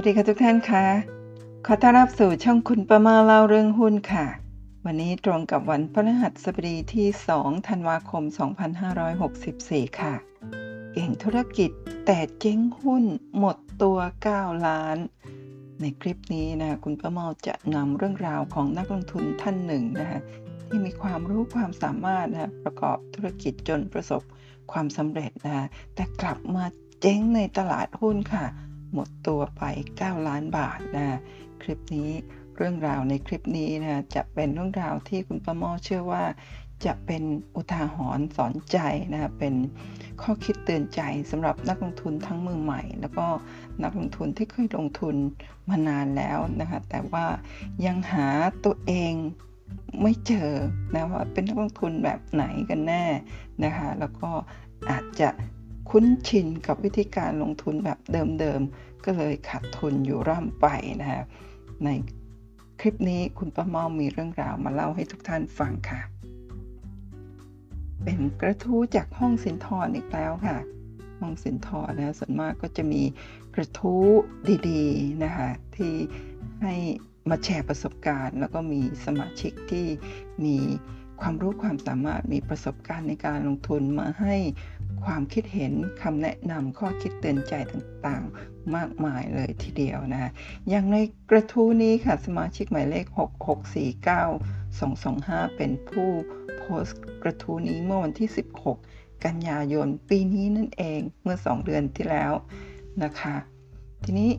วัสดีค่ะทุกท่านคะขอต้อนรับสู่ช่องคุณประมาเล่าเรื่องหุ้นค่ะ วันนี้ตรงกับวันพฤหัสบดีที่ 2 ธันวาคม 2564 ค่ะ เก่งธุรกิจแต่เจ๊งหุ้นหมดตัว 9 ล้าน ในคลิปนี้นะคุณประมาจะนำเรื่องราวของนักลงทุนท่านหนึ่งนะคะที่มีความรู้ความสามารถนะประกอบธุรกิจจนประสบความสำเร็จนะแต่กลับมาเจ๊งในตลาดหุ้นค่ะ หมดตัวไป 9 ล้านบาทนะคลิปนี้เรื่องราวในคลิปนี้นะจะเป็นเรื่องราวที่คุณประมอเชื่อว่า จะเป็นอุทาหรณ์สอนใจนะเป็นข้อคิดเตือนใจสำหรับนักลงทุนทั้งมือใหม่ แล้วก็นักลงทุนที่เคยลงทุนมานานแล้วนะคะแต่ว่ายังหาตัวเองไม่เจอนะว่าเป็นนักลงทุนแบบไหนกันแน่นะคะแล้วก็อาจจะคุ้นชินกับวิธีการลงทุนแบบเดิมๆ ก็เลยขาดทุนอยู่ร่ำไปนะฮะในคลิปนี้คุณป้าเมามีเรื่องราวมาเล่าให้ทุกท่านฟังค่ะ เป็นกระทู้จากห้องสินทรอีกแล้วค่ะ ห้องสินทรนะส่วนมากก็จะมีกระทู้ดีๆนะคะที่ให้มาแชร์ประสบการณ์ แล้วก็มีสมาชิกที่มีความรู้ความสามารถมีประสบการณ์ในการลงทุนมาให้ ความคิดเห็นคำแนะนำข้อคิดเตือนใจต่างๆ มากมายเลยทีเดียวนะอย่างในกระทู้นี้ค่ะ สมาชิกหมายเลข 6649225 เป็นผู้โพสต์กระทู้นี้เมื่อวันที่ 16 กันยายนปีนี้นั่นเองเมื่อ 2 เดือนที่แล้วนะคะ ทีนี้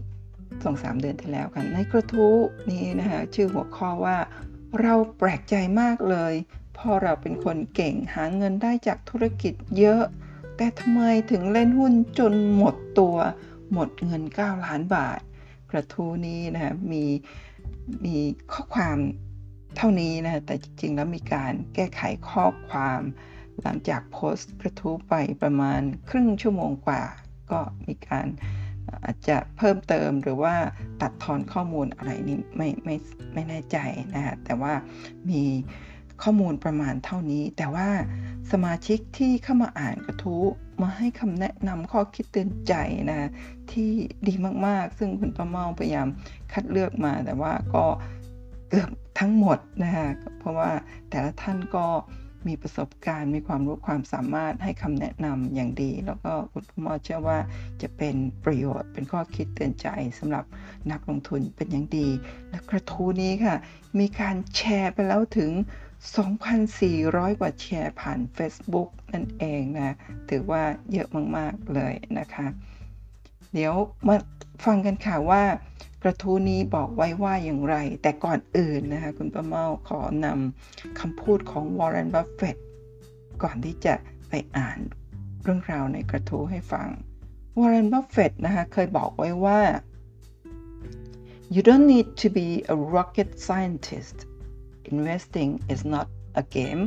สองสามเดือนที่แล้วกัน ในกระทู้นี้นะคะ ชื่อหัวข้อว่า เราแปลกใจมากเลย พอเราเป็นคนเก่งหาเงินได้จากธุรกิจเยอะ แต่ทำไมถึงเล่นหุ้นจนหมดตัวหมดเงิน 9 ล้านบาท กระทู้นี้นะมีมีข้อความเท่านี้นะแต่จริงๆ แล้วมีการแก้ไขข้อความ หลังจากโพสต์กระทู้ไปประมาณครึ่งชั่วโมงกว่า ก็มีการอาจจะเพิ่มเติมหรือว่าตัดทอนข้อมูลอะไรนี่ไม่ไม่ไม่แน่ใจนะฮะแต่ว่ามีข้อมูลประมาณเท่านี้ แต่ว่า สมาชิกที่เข้ามาอ่านกระทู้มาให้คำแนะนำข้อคิดเตือนใจนะ ที่ดีมากๆ ซึ่งคุณประเมาพยายามคัดเลือกมา แต่ว่าก็เกือบทั้งหมดนะฮะเพราะว่าแต่ละท่านก็มีประสบการณ์มีความรู้ความสามารถให้คำแนะนำอย่างดี แล้วก็คุณพ่อเชื่อว่าจะเป็นประโยชน์เป็นข้อคิดเตือนใจสำหรับนักลงทุนเป็นอย่างดี และกระทู้นี้ค่ะ มีการแชร์ไปแล้วถึง 2,400 กว่าแชร์ผ่าน Facebook นั่นเองนะ ถือว่าเยอะมาก ๆ เลยนะคะ เดี๋ยวมาฟังกันค่ะว่ากระทู้นี้บอกไว้ว่าอย่างไร แต่ก่อนอื่นนะคะ คุณป้าเมาขอนำคำพูดของวอร์เรน บัฟเฟตก่อนที่จะไปอ่านเรื่องราวในกระทู้ให้ฟังวอร์เรน บัฟเฟตนะคะ เคยบอกไว้ว่า you don't need to be a rocket scientist investing is not a game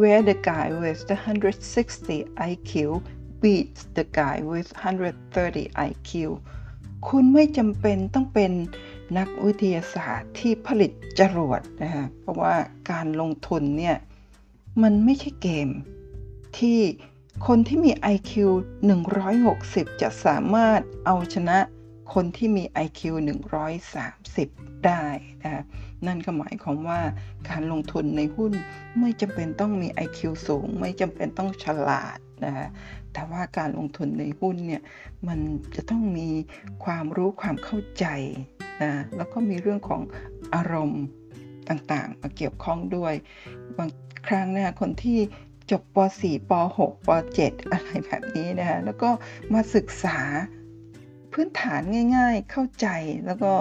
where the guy with the 160 IQ beats the guy with 130 IQ คุณไม่จำเป็นต้องเป็นนักวิทยาศาสตร์ที่ผลิตจรวดนะฮะ เพราะว่าการลงทุนเนี่ย มันไม่ใช่เกม ที่คนที่มี IQ 160 จะสามารถเอาชนะ คนที่มี IQ 130 ได้นะนั่นก็หมายความว่าการลงทุนในหุ้นไม่จำเป็นต้องมี IQ สูง ไม่จำเป็นต้องฉลาดนะะแต่ว่าการลงทุนในหุ้นเนี่ยมันจะต้องมีความรู้ความเข้าใจนะแล้วก็มีเรื่องของอารมณ์ต่างๆ มาเกี่ยวข้องด้วย บางครั้งนะคนที่จบป .4 ป .6 ป .7 อะไรแบบนี้นะแล้วก็มาศึกษา พื้นฐานง่าย ๆ เข้าใจแล้วก็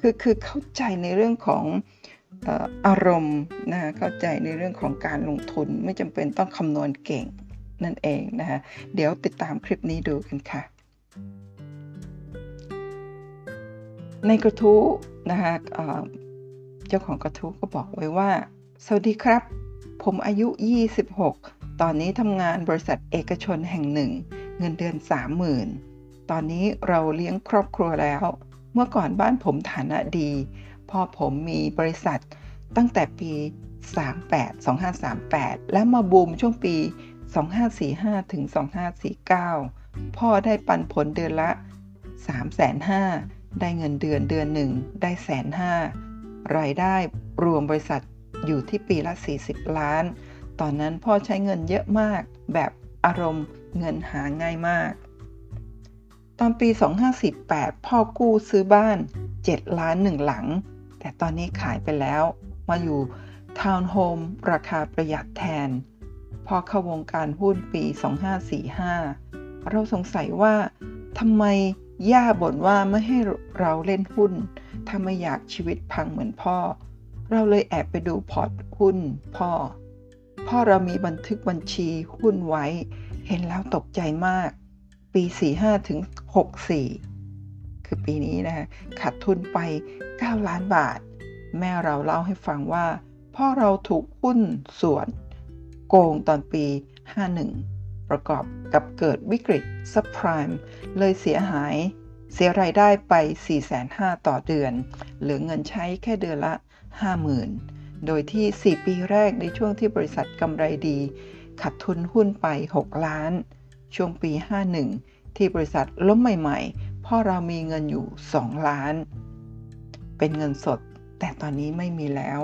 คือคือเข้าใจในเรื่องของอารมณ์นะเข้าใจในเรื่องของการลงทุนไม่จำเป็นต้องคำนวณเก่งนั่นเองนะคะเดี๋ยวติดตามคลิปนี้ดูกันค่ะ ในกระทู้นะคะเจ้าของกระทู้ก็บอกไว้ว่า สวัสดีครับ ผมอายุ 26 ตอนนี้ทำงานบริษัทเอกชนแห่งหนึ่ง เงินเดือน 30,000 ตอนนี้เราเลี้ยงครอบครัวแล้ว เมื่อก่อนบ้านผมฐานะดี พ่อผมมีบริษัทตั้งแต่ปี 38 2538 และมาบูมช่วงปี 2545 ถึง 2549 พ่อได้ปันผลเดือนละ 3 5 0 0ได้เงินเดือนเดือนหนึ่งได้แสนห้ารายได้รวมบริษัทอยู่ที่ปีละ 40 ล้าน ตอนนั้นพ่อใช้เงินเยอะมาก แบบอารมณ์เงินหาง่ายมาก ตอนปี 2548 พ่อกู้ซื้อบ้าน 7 ล้านหนึ่งหลัง แต่ตอนนี้ขายไปแล้ว มาอยู่ทาวน์โฮมราคาประหยัดแทน พอเข้าวงการหุ้นปี 2545 เราสงสัยว่าทำไมย่าบ่นว่าไม่ให้เราเล่นหุ้น ถ้าไม่อยากชีวิตพังเหมือนพ่อ เราเลยแอบไปดูพอร์ตหุ้นพ่อ พ่อเรามีบันทึกบัญชีหุ้นไว้ เห็นแล้วตกใจมาก ปี 45 ถึง 64 คือปีนี้นะขาดทุนไป 9 ล้านบาท แม่เราเล่าให้ฟังว่า พ่อเราถูกหุ้นส่วน โกงตอนปี 51 ประกอบกับเกิดวิกฤตซับไพรม์เลยเสียหาย เสียรายได้ไป 4,500ต่อเดือน เหลือเงินใช้แค่เดือนละ 50,000 โดยที่ 4 ปีแรกในช่วงที่บริษัทกำไรดีขาดทุนหุ้นไป 6 ล้าน ช่วงปี 51 ที่บริษัทล้มใหม่ๆ พ่อเรามีเงินอยู่ 2 ล้าน เป็นเงินสด แต่ตอนนี้ไม่มีแล้ว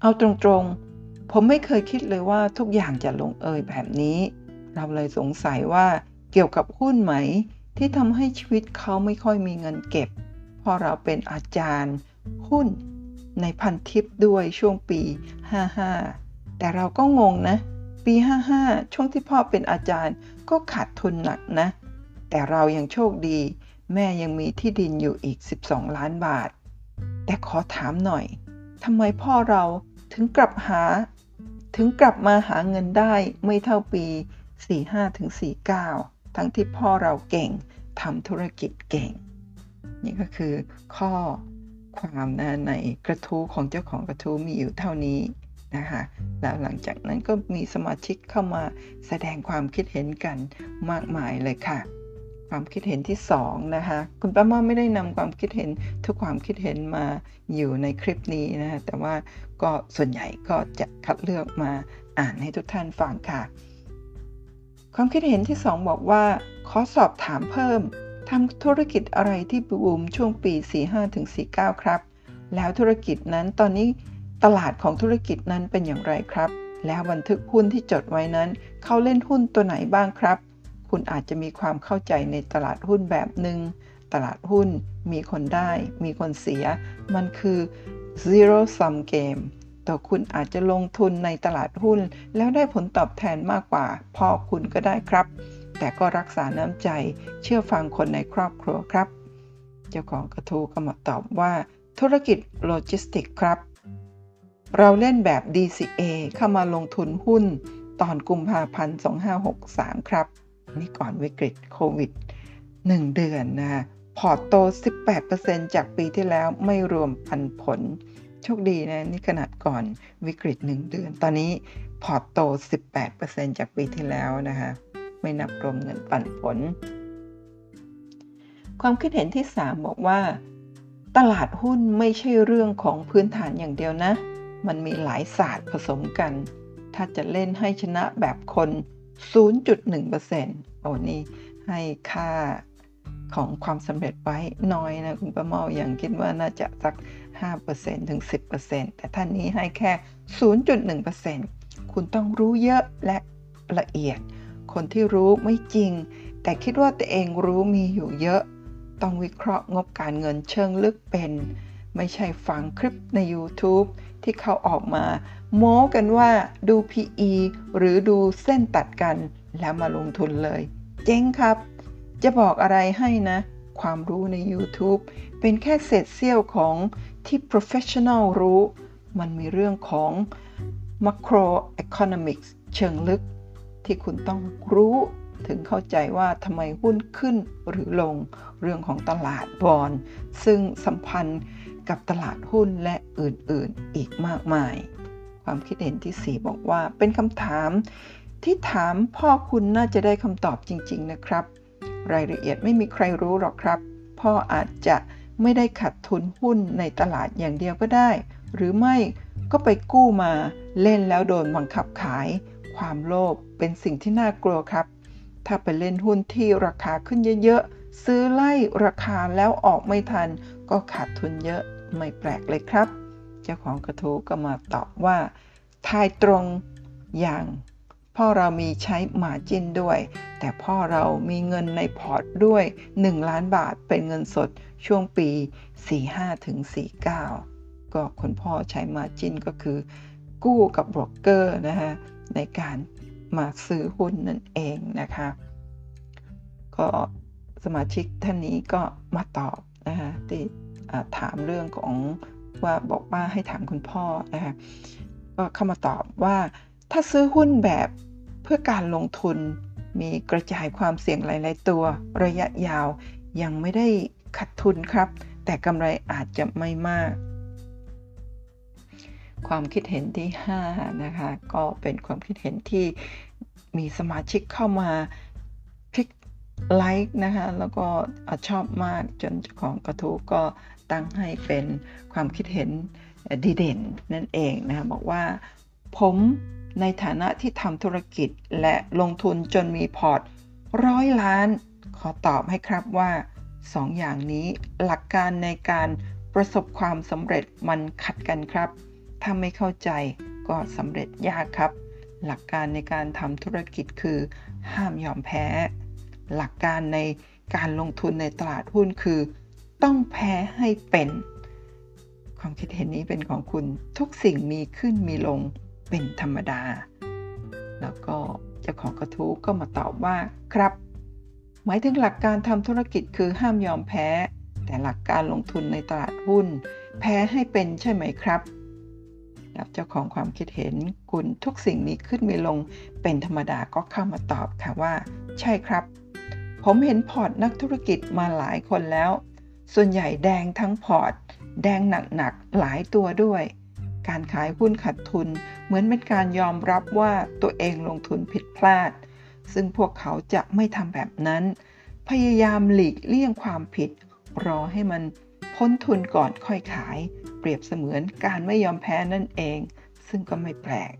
เอาตรงๆ ผมไม่เคยคิดเลยว่าทุกอย่างจะลงเอยแบบนี้ เราเลยสงสัยว่าเกี่ยวกับหุ้นไหม ที่ทำให้ชีวิตเขาไม่ค่อยมีเงินเก็บพอเราเป็นอาจารย์ หุ้นในพันทิปด้วยช่วงปี 55 แต่เราก็งงนะ ปี 55 ช่วงที่พ่อเป็นอาจารย์ก็ขาดทุนหนักนะ แต่เรายังโชคดี แม่ยังมีที่ดินอยู่อีก 12 ล้านบาท แต่ขอถามหน่อยทำไมพ่อเราถึงกลับหา ถึงกลับมาหาเงินได้ไม่เท่าปี 45ถึง49 ทั้งที่พ่อเราเก่งทำธุรกิจเก่ง นี่ก็คือข้อความนะในกระทู้ของเจ้าของกระทู้มีอยู่เท่านี้ นะคะแล้วหลังจากนั้นก็มีสมาชิกเข้ามาแสดงความคิดเห็นกันมากมายเลยค่ะ ความคิดเห็นที่2นะคะคุณป้าม่าไม่ได้นำความคิดเห็นทุกความคิดเห็นมาอยู่ในคลิปนี้นะแต่ว่าก็ส่วนใหญ่ก็จะคัดเลือกมาอ่านให้ทุกท่านฟังค่ะ ความคิดเห็นที่ 2 บอกว่า ขอสอบถามเพิ่มทำธุรกิจอะไรที่บูมช่วงปี 45-49 ครับ แล้วธุรกิจนั้นตอนนี้ ตลาดของธุรกิจนั้นเป็นอย่างไรครับ แล้วบันทึกหุ้นที่จดไว้นั้น เขาเล่นหุ้นตัวไหนบ้างครับ คุณอาจจะมีความเข้าใจในตลาดหุ้นแบบหนึ่งตลาดหุ้นมีคนได้ มีคนเสีย มันคือ zero sum game ตัวคุณอาจจะลงทุนในตลาดหุ้น แล้วได้ผลตอบแทนมากกว่าพ่อคุณก็ได้ครับ แต่ก็รักษาน้ำใจเชื่อฟังคนในครอบครัวครับ เจ้าของกระทู้ก็มาตอบว่า ธุรกิจโลจิสติกครับ เราเล่นแบบ DCA เข้ามาลงทุนหุ้นตอนกุมภาพันธ์ 2563 ครับ นี่ก่อนวิกฤตโควิด 1 เดือนนะพอร์ตโต 18%จากปีที่แล้วไม่รวมปันผล โชคดีนะ นี่ขนาดก่อนวิกฤต 1 เดือน ตอนนี้พอร์ตโต 18%จากปีที่แล้วนะคะไม่นับรวมเงินปันผล ความคิดเห็นที่ 3 บอกว่า ตลาดหุ้นไม่ใช่เรื่องของพื้นฐานอย่างเดียวนะ มันมีหลายศาสตร์ผสมกัน ถ้าจะเล่นให้ชนะแบบคน 0.1%โอ้นี่ให้ค่าของความสำเร็จไว้น้อยนะ คุณประเมาอย่างคิดว่าน่าจะสัก 5%ถึง 10%แต่ท่านนี้ให้แค่ 0.1%คุณต้องรู้เยอะและละเอียด คนที่รู้ไม่จริง แต่คิดว่าตัวเองรู้มีอยู่เยอะ ต้องวิเคราะห์งบการเงินเชิงลึกเป็น ไม่ใช่ฟังคลิปใน YouTube ที่เขาออกมา โม้กันว่าดู PE หรือดูเส้นตัดกัน แล้วมาลงทุนเลย เจ๊งครับ จะบอกอะไรให้นะ ความรู้ใน YouTube เป็นแค่เศษเสี้ยวของที่ professional รู้ มันมีเรื่องของ macroeconomics เชิงลึก ที่คุณต้องรู้ถึงเข้าใจว่าทำไมหุ้นขึ้นหรือลงเรื่องของตลาดบอลซึ่งสัมพันธ์ กับตลาดหุ้นและอื่นๆอีกมากมาย ความคิดเห็นที่ 4 บอกว่า เป็นคำถามที่ถามพ่อคุณน่าจะได้คำตอบจริง ๆ นะครับ รายละเอียดไม่มีใครรู้หรอกครับ พ่ออาจจะไม่ได้ขัดทุนหุ้นในตลาดอย่างเดียวก็ได้ หรือไม่ก็ไปกู้มาเล่นแล้วโดนบังคับขาย ความโลภเป็นสิ่งที่น่ากลัวครับ ถ้าไปเล่นหุ้นที่ราคาขึ้นเยอะๆซื้อไล่ราคาแล้วออกไม่ทันก็ขาดทุนเยอะ ไม่แปลกเลยครับ เจ้าของกระทู้ก็มาตอบว่า ทายตรงอย่าง พ่อเรามีใช้หมาจินด้วย แต่พ่อเรามีเงินในพอร์ตด้วย 1 ล้านบาทเป็นเงินสดช่วงปี 45ถึง49 ก็คุณพ่อใช้มาจินก็คือ กู้กับบรกเกอร์นะคะในการมาซื้อหุ้นนั่นเองนะคะ ก็สมาชิกท่านนี้ก็มาตอบนะคะที่ ถามเรื่องของว่าบอกว่าให้ถามคุณพ่อนะคะก็เข้ามาตอบว่าถ้าซื้อหุ้นแบบเพื่อการลงทุนมีกระจายความเสี่ยงหลาย ๆ ตัวระยะยาวยังไม่ได้ขาดทุนครับ แต่กำไรอาจจะไม่มาก ความคิดเห็นที่ 5 นะคะ ก็เป็นความคิดเห็นที่มีสมาชิกเข้ามาคลิกไลค์นะคะ แล้วก็ชอบมากจนเจ้าของกระทู้ก็ ตั้งให้เป็นความคิดเห็นดีเด่นนั่นเองนะคะบอกว่า ผมในฐานะที่ทำธุรกิจและลงทุนจนมีพอร์ตร้อยล้าน ขอตอบให้ครับว่าสองอย่างนี้หลักการในการประสบความสำเร็จมันขัดกันครับ ถ้าไม่เข้าใจก็สำเร็จยากครับ หลักการในการทำธุรกิจคือห้ามยอมแพ้ หลักการในการลงทุนในตลาดหุ้นคือ ต้องแพ้ให้เป็น ความคิดเห็นนี้เป็นของคุณทุกสิ่งมีขึ้นมีลงเป็นธรรมดา แล้วก็เจ้าของกระทู้ก็มาตอบว่าครับ หมายถึงหลักการทำธุรกิจคือห้ามยอมแพ้ แต่หลักการลงทุนในตลาดหุ้น แพ้ให้เป็นใช่ไหมครับเจ้าของความคิดเห็นคุณทุกสิ่งมีขึ้นมีลงเป็นธรรมดาก็เข้ามาตอบค่ะว่า ใช่ครับ ผมเห็นพอร์ตนักธุรกิจมาหลายคนแล้ว ส่วนใหญ่แดงทั้งพอร์ต แดงหนักๆ หลายตัวด้วย การขายหุ้นขาดทุนเหมือนเป็นการยอมรับว่าตัวเองลงทุนผิดพลาด ซึ่งพวกเขาจะไม่ทำแบบนั้น พยายามหลีกเลี่ยงความผิด รอให้มันพ้นทุนก่อนค่อยขาย เปรียบเสมือนการไม่ยอมแพ้นั่นเอง ซึ่งก็ไม่แปลก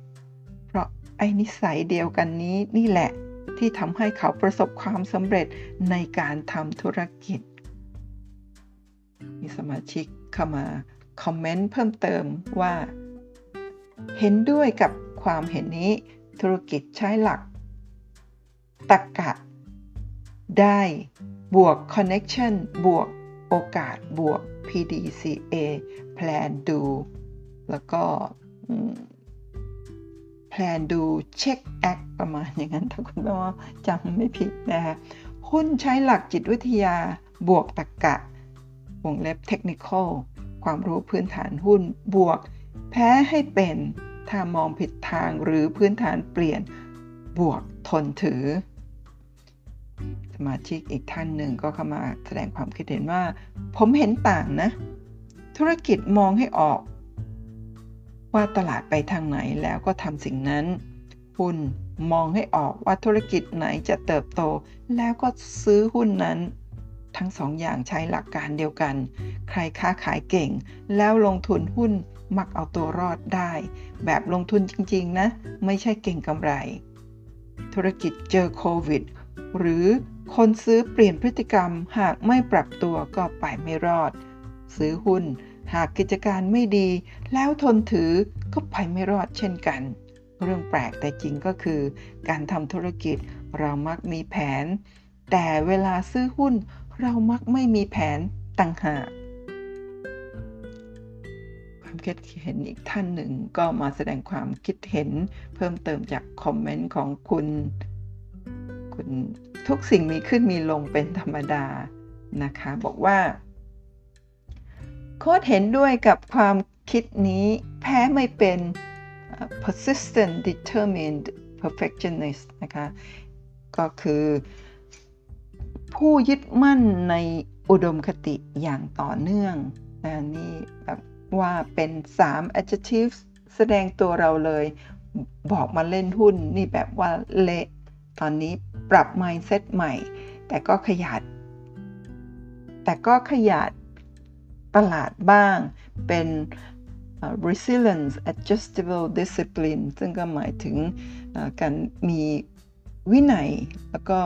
เพราะไอ้นิสัยเดียวกันนี้นี่แหละที่ทำให้เขาประสบความสำเร็จในการทำธุรกิจ มีสมาชิกเข้ามาคอมเมนต์เพิ่มเติมว่า เห็นด้วยกับความเห็นนี้ธุรกิจใช้หลักตรกกะ ได้บวก connection บวกโอกาสบวก PDCA plan do แล้วก็ plan do check act ประมาณอย่างนั้นถ้าคุณแม่ว่าจำไม่ผิดนะคะหุ้นใช้หลักจิตวิทยาบวกตรกกะ วงเล็บ technical ความรู้พื้นฐานหุ้นบวก แพ้ให้เป็นถ้ามองผิดทางหรือพื้นฐานเปลี่ยนบวกทนถือ สมาชิกอีกท่านหนึ่งก็เข้ามาแสดงความคิดเห็นว่า ผมเห็นต่างนะ ธุรกิจมองให้ออก ว่าตลาดไปทางไหนแล้วก็ทำสิ่งนั้น หุ้นมองให้ออกว่าธุรกิจไหนจะเติบโต แล้วก็ซื้อหุ้นนั้น ทั้งสองอย่างใช้หลักการเดียวกัน ใครค้าขายเก่ง แล้วลงทุนหุ้นมักเอาตัวรอดได้ แบบลงทุนจริงๆนะ ไม่ใช่เก่งกำไร ธุรกิจเจอโควิด หรือคนซื้อเปลี่ยนพฤติกรรมหากไม่ปรับตัวก็ไปไม่รอด ซื้อหุ้น หากกิจการไม่ดี แล้วทนถือก็ไปไม่รอดเช่นกัน เรื่องแปลกแต่จริงก็คือ การทำธุรกิจเรามักมีแผน แต่เวลาซื้อหุ้น เรามักไม่มีแผนต่างหากความคิดเห็นอีกท่านหนึ่งก็มาแสดงความคิดเห็นเพิ่มเติมจากคอมเมนต์ของคุณ คุณทุกสิ่งมีขึ้นมีลงเป็นธรรมดานะคะ บอกว่า โค้ดเห็นด้วยกับความคิดนี้แพ้ไม่เป็น persistent determined perfectionist นะคะ ก็คือ ผู้ยึดมั่นในอุดมคติอย่างต่อเนื่องนะนี่แบบว่าเป็น 3 adjectives แสดงตัวเราเลย บอกมาเล่นหุ้นนี่แบบว่าเละตอนนี้ปรับ mindset ใหม่ แต่ก็ขยัดแต่ก็ขยัดตลาดบ้างเป็น resilience adjustable discipline ซึ่งก็หมายถึงการมีวินัย แล้วก็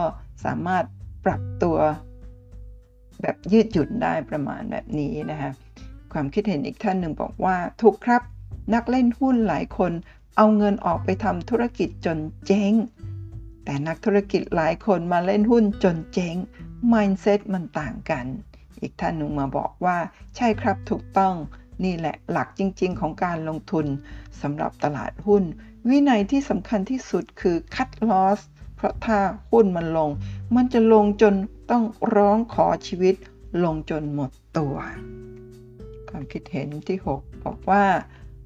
สามารถ ปรับตัวแบบยืดหยุ่นได้ประมาณแบบนี้นะคะความคิดเห็นอีกท่านหนึ่งบอกว่า ถูกครับ นักเล่นหุ้นหลายคนเอาเงินออกไปทำธุรกิจจนเจ๊ง แต่นักธุรกิจหลายคนมาเล่นหุ้นจนเจ๊ง mindset มันต่างกัน อีกท่านหนึ่งมาบอกว่า ใช่ครับถูกต้องนี่แหละหลักจริง ๆ ของการลงทุนสำหรับตลาดหุ้น วินัยที่สำคัญที่สุดคือ cut loss เพราะถ้าหุ้นมันลง มันจะลงจนต้องร้องขอชีวิตลงจนหมดตัว ความคิดเห็นที่ 6 บอกว่า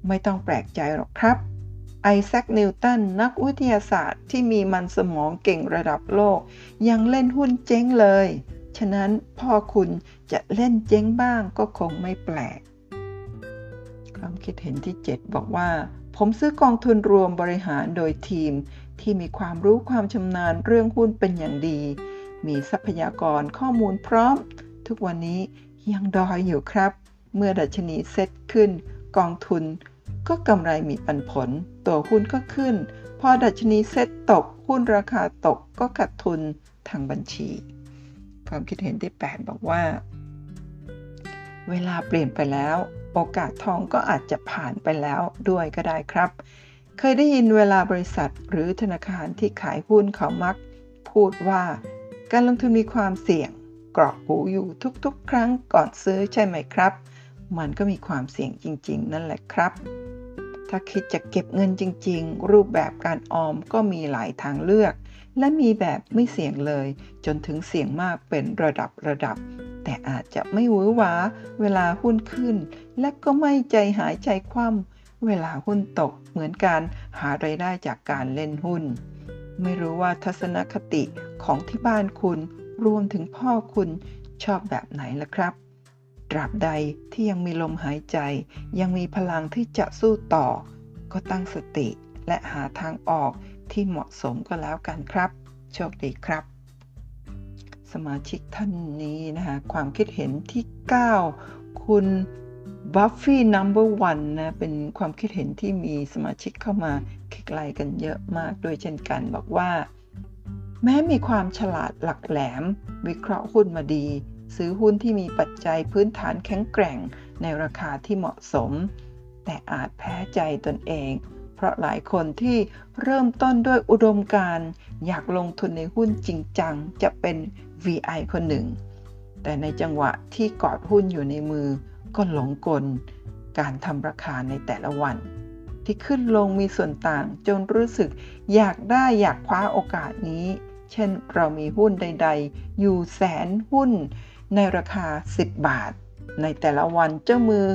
ไม่ต้องแปลกใจหรอกครับ ไอแซค นิวตัน นักวิทยาศาสตร์ที่มีมันสมองเก่งระดับโลก ยังเล่นหุ้นเจ๊งเลย ฉะนั้นพ่อคุณจะเล่นเจ๊งบ้างก็คงไม่แปลก ความคิดเห็นที่ 7 บอกว่า ผมซื้อกองทุนรวมบริหารโดยทีม ที่มีความรู้ความชำนาญเรื่องหุ้นเป็นอย่างดี มีทรัพยากรข้อมูลพร้อม ทุกวันนี้ยังดอยอยู่ครับ เมื่อดัชนีเซตขึ้น กองทุน ก็กำไรมีปันผล ตัวหุ้นก็ขึ้น พอดัชนีเซตตก หุ้นราคาตกก็ขาดทุนทางบัญชี ความคิดเห็นที่ 8 บอกว่า เวลาเปลี่ยนไปแล้ว โอกาสทองก็อาจจะผ่านไปแล้วด้วยก็ได้ครับ เคยได้ยินเวลาบริษัทหรือธนาคารที่ขายหุ้นเขามัก พูดว่าการลงทุนมีความเสี่ยงกรอกหูอยู่ทุกๆ ครั้งก่อนซื้อใช่ไหมครับ มันก็มีความเสี่ยงจริง ๆ นั่นแหละครับ ถ้าคิดจะเก็บเงินจริง ๆ รูปแบบการออมก็มีหลายทางเลือก และมีแบบไม่เสี่ยงเลย จนถึงเสี่ยงมากเป็นระดับระดับ แต่อาจจะไม่หวือหวาเวลาหุ้นขึ้น และก็ไม่ใจหายใจคว่ำ เวลาหุ้นตกเหมือนการหาไรายได้จากการเล่นหุ้น ไม่รู้ว่าทัศนคติของที่บ้านคุณรวมถึงพ่อคุณชอบแบบไหนล่ะครับ ตราบใดที่ยังมีลมหายใจ ยังมีพลังที่จะสู้ต่อ ก็ตั้งสติและหาทางออกที่เหมาะสมก็แล้วกันครับ โชคดีครับ สมาชิกท่านนี้นะคะความคิดเห็นที่ 9 คุณ บัฟฟี่นัมเบอร์วันนะเป็นความคิดเห็นที่มีสมาชิกเข้ามาคลิกไลค์กันเยอะมากด้วยเช่นกันบอกว่า แม้มีความฉลาดหลักแหลม วิเคราะห์หุ้นมาดี ซื้อหุ้นที่มีปัจจัยพื้นฐานแข็งแกร่งในราคาที่เหมาะสม แต่อาจแพ้ใจตนเอง เพราะหลายคนที่เริ่มต้นด้วยอุดมการอยากลงทุนในหุ้นจริงจังจะเป็น VI คนหนึ่ง แต่ในจังหวะที่กอดหุ้นอยู่ในมือ ก็หลงกลการทำราคาในแต่ละวัน ที่ขึ้นลงมีส่วนต่างจนรู้สึกอยากได้อยากคว้าโอกาสนี้ เช่นเรามีหุ้นใด ๆ อยู่แสนหุ้น ในราคา 10 บาท ในแต่ละวันเจ้ามือ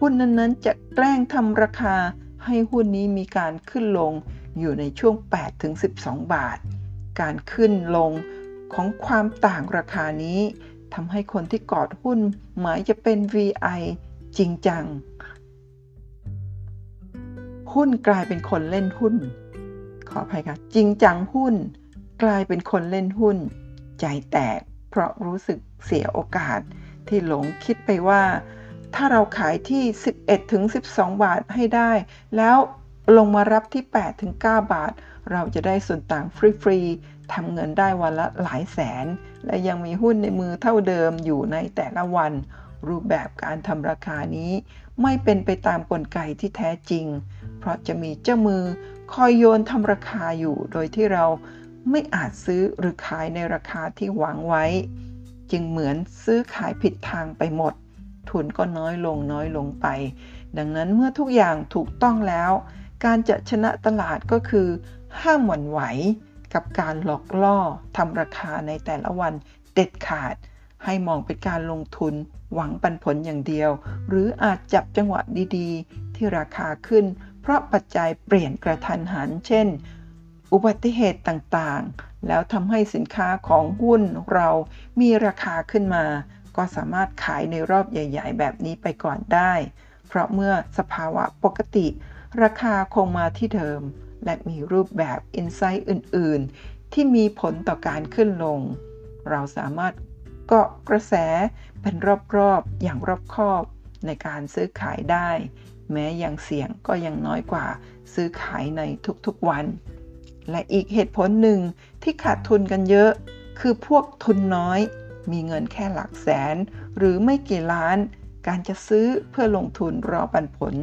หุ้นนั้นๆ จะแกล้งทำราคาให้หุ้นนี้มีการขึ้นลงอยู่ในช่วง 8-12 บาท การขึ้นลงของความต่างราคานี้ ทำให้คนที่กอดหุ้นหมายจะเป็น VI จริงจัง หุ้นกลายเป็นคนเล่นหุ้น ขออภัยค่ะจริงจังหุ้น กลายเป็นคนเล่นหุ้น ใจแตก เพราะรู้สึกเสียโอกาส ที่หลงคิดไปว่า ถ้าเราขายที่ 11ถึง12 บาทให้ได้ แล้วลงมารับที่8ถึง9บาท เราจะได้ส่วนต่างฟรีๆทำเงินได้วันละหลายแสน และยังมีหุ้นในมือเท่าเดิมอยู่ในแต่ละวัน รูปแบบการทำราคานี้ ไม่เป็นไปตามกลไกที่แท้จริง เพราะจะมีเจ้ามือคอยโยนทำราคาอยู่ โดยที่เราไม่อาจซื้อหรือขายในราคาที่หวังไว้ จึงเหมือนซื้อขายผิดทางไปหมด ทุนก็น้อยลงน้อยลงไป ดังนั้นเมื่อทุกอย่างถูกต้องแล้ว การจะชนะตลาดก็คือ ห้ามหวั่นไหว กับการหลอกล่อทำราคาในแต่ละวันเด็ดขาด ให้มองเป็นการลงทุนหวังปันผลอย่างเดียว หรืออาจจับจังหวะดีๆ ที่ราคาขึ้น เพราะปัจจัยเปลี่ยนกระทันหัน เช่น อุบัติเหตุต่างๆ แล้วทำให้สินค้าของหุ้นเรามีราคาขึ้นมา ก็สามารถขายในรอบใหญ่ ๆ แบบนี้ไปก่อนได้ เพราะเมื่อสภาวะปกติ ราคาคงมาที่เดิม และมีรูปแบบอินไซต์อื่น ๆ ที่มีผลต่อการขึ้นลง เราสามารถเกาะกระแสเป็นรอบ ๆ อย่างรอบคอบในการซื้อขายได้ แม้ยังเสี่ยงก็ยังน้อยกว่าซื้อขายในทุก ๆ วัน และอีกเหตุผลหนึ่งที่ขาดทุนกันเยอะ คือพวกทุนน้อย มีเงินแค่หลักแสน หรือไม่กี่ล้าน การจะซื้อเพื่อลงทุนรอปันผล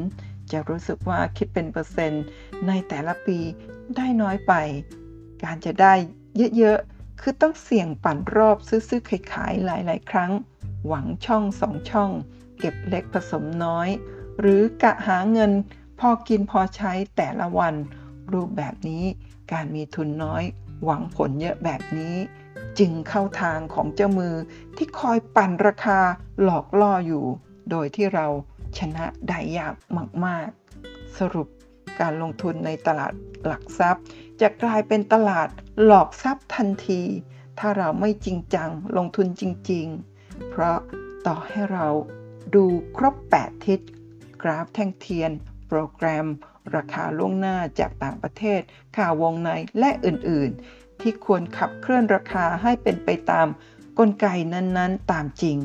จะรู้สึกว่าคิดเป็นเปอร์เซ็นต์ในแต่ละปีได้น้อยไป การจะได้เยอะๆ คือต้องเสี่ยงปั่นรอบซื้อๆขายๆหลายๆ ครั้ง หวังช่องสองช่อง เก็บเล็กผสมน้อย หรือกะหาเงินพอกินพอใช้แต่ละวัน รูปแบบนี้การมีทุนน้อย หวังผลเยอะแบบนี้ จึงเข้าทางของเจ้ามือที่คอยปั่นราคาหลอกล่ออยู่ โดยที่เรา ชนะได้ยากมาก ๆ สรุปการลงทุนในตลาดหลักทรัพย์ จะกลายเป็นตลาดหลอกทรัพย์ทันที ถ้าเราไม่จริงจังลงทุนจริง ๆ เพราะต่อให้เราดูครบ 8 ทิศ กราฟแท่งเทียน โปรแกรม ราคาล่วงหน้าจากต่างประเทศ ข่าววงในและอื่น ๆ ที่ควรขับเคลื่อนราคาให้เป็นไปตามกลไกนั้น ๆ ตามจริง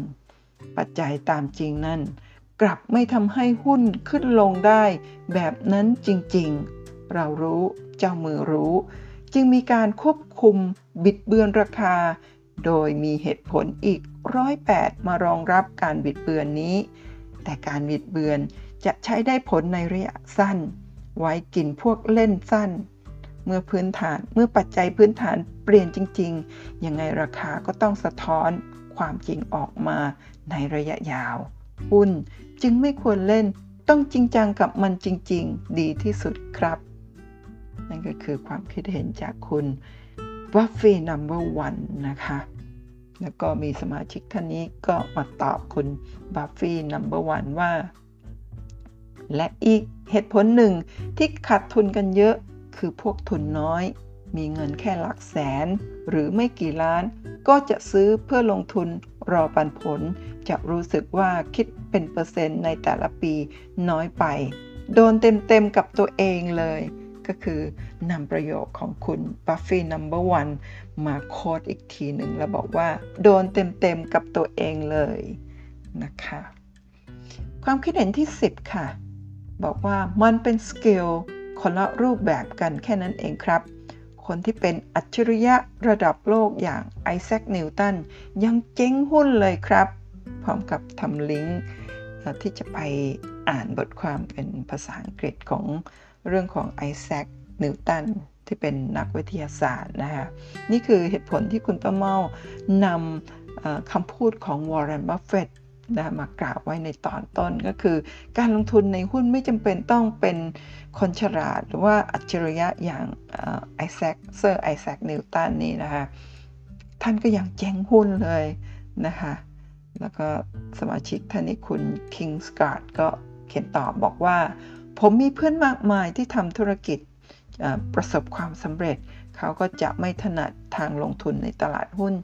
ปัจจัยตามจริงนั่น กลับไม่ทำให้หุ้นขึ้นลงได้ แบบนั้นจริงๆ เรารู้เจ้ามือรู้ จึงมีการควบคุมบิดเบือนราคา โดยมีเหตุผลอีกร้อยแปดมารองรับการบิดเบือนนี้ แต่การบิดเบือนจะใช้ได้ผลในระยะสั้น ไว้กินพวกเล่นสั้น เมื่อพื้นฐานเมื่อปัจจัยพื้นฐานเปลี่ยนจริง ๆ ยังไงราคาก็ต้องสะท้อนความจริงออกมาในระยะยาว หุ้น จึงไม่ควรเล่นต้องจริงจังกับมันจริง ๆ ดีที่สุดครับ นั่นก็คือความคิดเห็นจากคุณบัฟฟี่ number one นะคะ แล้วก็มีสมาชิกท่านนี้ก็มาตอบคุณบัฟฟี่ number one ว่า และอีกเหตุผลหนึ่งที่ขาดทุนกันเยอะคือพวกทุนน้อย มีเงินแค่หลักแสน หรือไม่กี่ล้าน ก็จะซื้อเพื่อลงทุน รอปันผล จะรู้สึกว่าคิดเป็นเปอร์เซ็นต์ในแต่ละปีน้อยไป โดนเต็มๆกับตัวเองเลย ก็คือนำประโยคของคุณบัฟฟี่ number one มา quote อีกทีหนึ่งแล้วบอกว่า โดนเต็มๆกับตัวเองเลยนะคะ ความคิดเห็นที่ 10 ค่ะ บอกว่ามันเป็น skill คนละรูปแบบกันแค่นั้นเองครับ คนที่เป็นอัจฉริยะระดับโลกอย่างไอแซค นิวตัน ยังเจ๊งหุ้นเลยครับ พร้อมกับทำลิงก์ที่จะไปอ่านบทความเป็นภาษาอังกฤษของเรื่องของไอแซค นิวตันที่เป็นนักวิทยาศาสตร์นะคะนี่คือเหตุผลที่คุณป้าเมานำคำพูดของวอร์เรน บัฟเฟต นะมากล่าวไว้ในตอนต้นก็คือ การลงทุนในหุ้นไม่จำเป็นต้องเป็นคนฉลาดหรือว่าอัจฉริยะอย่างไอแซคเซอร์ไอแซคนิวตันนี่นะคะ ท่านก็ยังแจ้งหุ้นเลยนะคะ แล้วก็สมาชิกท่านนี้คุณคิงสการ์ดก็เขียนตอบบอกว่า ผมมีเพื่อนมากมายที่ทำธุรกิจประสบความสำเร็จ เขาก็จะไม่ถนัดทางลงทุนในตลาดหุ้น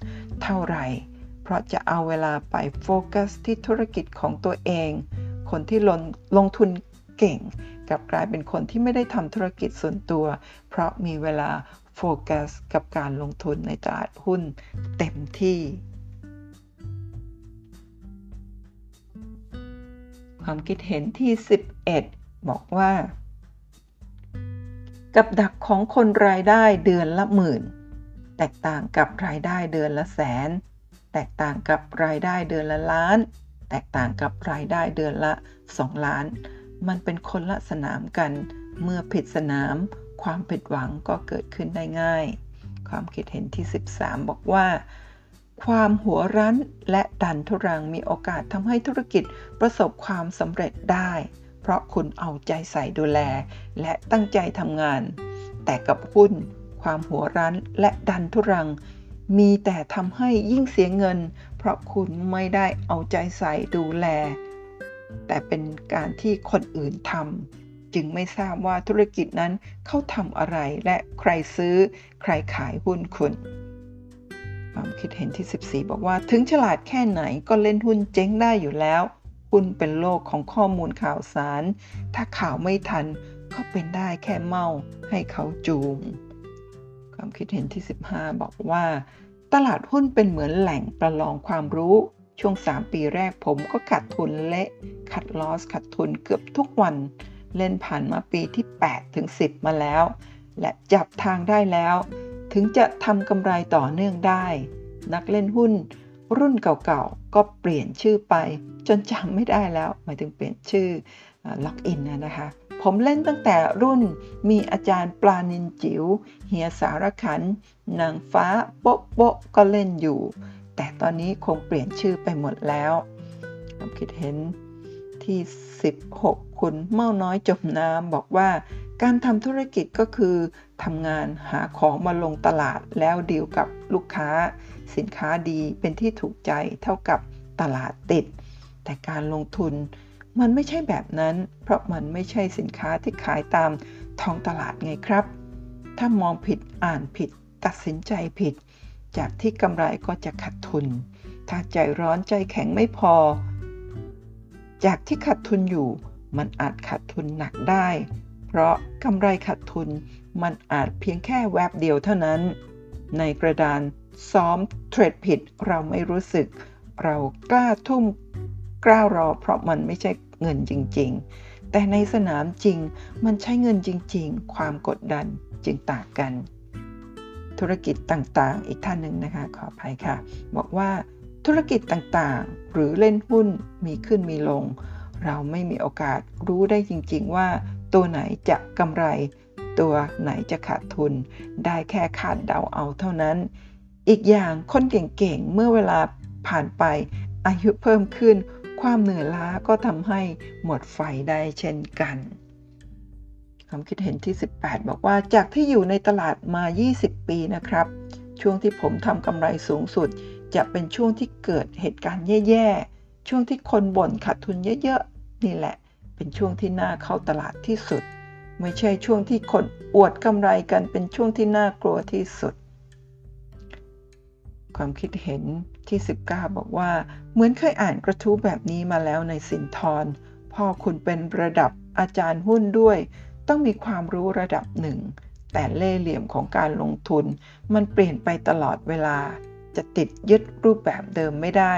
เท่าไหร่ ราะจะเอาเวลาไปโฟกัสที่ธุรกิจของตัวเอง คนที่ลงลงทุนเก่งกับกลายเป็นคนที่ไม่ได้ทำธุรกิจส่วนตัว เพราะมีเวลาโฟกัสกับการลงทุนในตลาดหุ้นเต็มที่ ความคิดเห็นที่ 11 บอกว่า กับดักของคนรายได้เดือนละหมื่น แตกต่างกับรายได้เดือนละแสน แตกต่างกับรายได้เดือนละล้าน แตกต่างกับรายได้เดือนละ 2 ล้าน มันเป็นคนละสนามกัน เมื่อผิดสนาม ความผิดหวังก็เกิดขึ้นได้ง่าย ความคิดเห็นที่ 13 บอกว่า ความหัวรั้นและดันทุรังมีโอกาสทำให้ธุรกิจประสบความสำเร็จได้ เพราะคุณเอาใจใส่ดูแล และตั้งใจทำงาน แต่กับหุ้นความหัวรั้นและดันทุรัง มีแต่ทำให้ยิ่งเสียเงิน เพราะคุณไม่ได้เอาใจใส่ดูแล แต่เป็นการที่คนอื่นทำจึงไม่ทราบว่าธุรกิจนั้นเขาทำอะไรและใครซื้อ ใครขายหุ้นคุณความคิดเห็นที่ 14 บอกว่า ถึงฉลาดแค่ไหนก็เล่นหุ้นเจ๊งได้อยู่แล้วหุ้นเป็นโลกของข้อมูลข่าวสาร ถ้าข่าวไม่ทันก็เป็นได้แค่เมาให้เขาจูง ความคิดเห็นที่ 15 บอกว่า ตลาดหุ้นเป็นเหมือนแหล่งประลองความรู้ ช่วง 3 ปีแรกผมก็ขาดทุนเละขัดลอสขาดทุนเกือบทุกวัน เล่นผ่านมาปีที่ 8 ถึง 10 มาแล้ว และจับทางได้แล้ว ถึงจะทำกำไรต่อเนื่องได้ นักเล่นหุ้น รุ่นเก่าๆ ก็เปลี่ยนชื่อไป จนจำไม่ได้แล้ว หมายถึงเปลี่ยนชื่อล็อกอินนะคะ ผมเล่นตั้งแต่รุ่นมีอาจารย์ปลานินจิว๋วเฮียสารขันนางฟ้าโป๊ะโป๊ะก็เล่นอยู่ แต่ตอนนี้คงเปลี่ยนชื่อไปหมดแล้วความคิดเห็นที่ 16 คุณเม่าน้อยจมน้ำบอกว่าการทำธุรกิจก็คือทำงานหาของมาลงตลาดแล้วดีลกับลูกค้า สินค้าดีเป็นที่ถูกใจเท่ากับตลาดติด แต่การลงทุน มันไม่ใช่แบบนั้น เพราะมันไม่ใช่สินค้าที่ขายตามท้องตลาดไงครับ ถ้ามองผิดอ่านผิด ตัดสินใจผิด จากที่กำไรก็จะขาดทุน ถ้าใจร้อนใจแข็งไม่พอ จากที่ขาดทุนอยู่ มันอาจขาดทุนหนักได้ เพราะกำไรขาดทุน มันอาจเพียงแค่แวบเดียวเท่านั้น ในกระดานซ้อมเทรดผิดเราไม่รู้สึก เรากล้าทุ่มกล้ารอเพราะมันไม่ใช่ เงินจริง ๆ แต่ในสนามจริงมันใช้เงินจริง ๆ ความกดดันจึงต่างกัน ธุรกิจต่างๆ อีกท่านหนึ่งนะคะขออภัยค่ะ บอกว่าธุรกิจต่างๆ หรือเล่นหุ้นมีขึ้นมีลง เราไม่มีโอกาสรู้ได้จริง ๆ ว่า ตัวไหนจะกำไร ตัวไหนจะขาดทุน ได้แค่คาดเดาเอาเท่านั้น อีกอย่างคนเก่งๆ เมื่อเวลาผ่านไปอายุเพิ่มขึ้น ความเหนื่อยล้าก็ทำให้หมดไฟได้เช่นกันความคิดเห็นที่ 18 บอกว่าจากที่อยู่ในตลาดมา 20 ปีนะครับ ช่วงที่ผมทำกำไรสูงสุด จะเป็นช่วงที่เกิดเหตุการณ์แย่ๆ ช่วงที่คนบ่นขาดทุนเยอะๆ นี่แหละ เป็นช่วงที่น่าเข้าตลาดที่สุด ไม่ใช่ช่วงที่คนอวดกำไรกันเป็นช่วงที่น่ากลัวที่สุด ความคิดเห็น ที่ 19 บอกว่า เหมือนเคยอ่านกระทู้แบบนี้มาแล้วในสินทรพ่อคุณเป็นระดับอาจารย์หุ้นด้วย ต้องมีความรู้ระดับหนึ่ง แต่เล่เหลี่ยมของการลงทุน มันเปลี่ยนไปตลอดเวลา จะติดยึดรูปแบบเดิมไม่ได้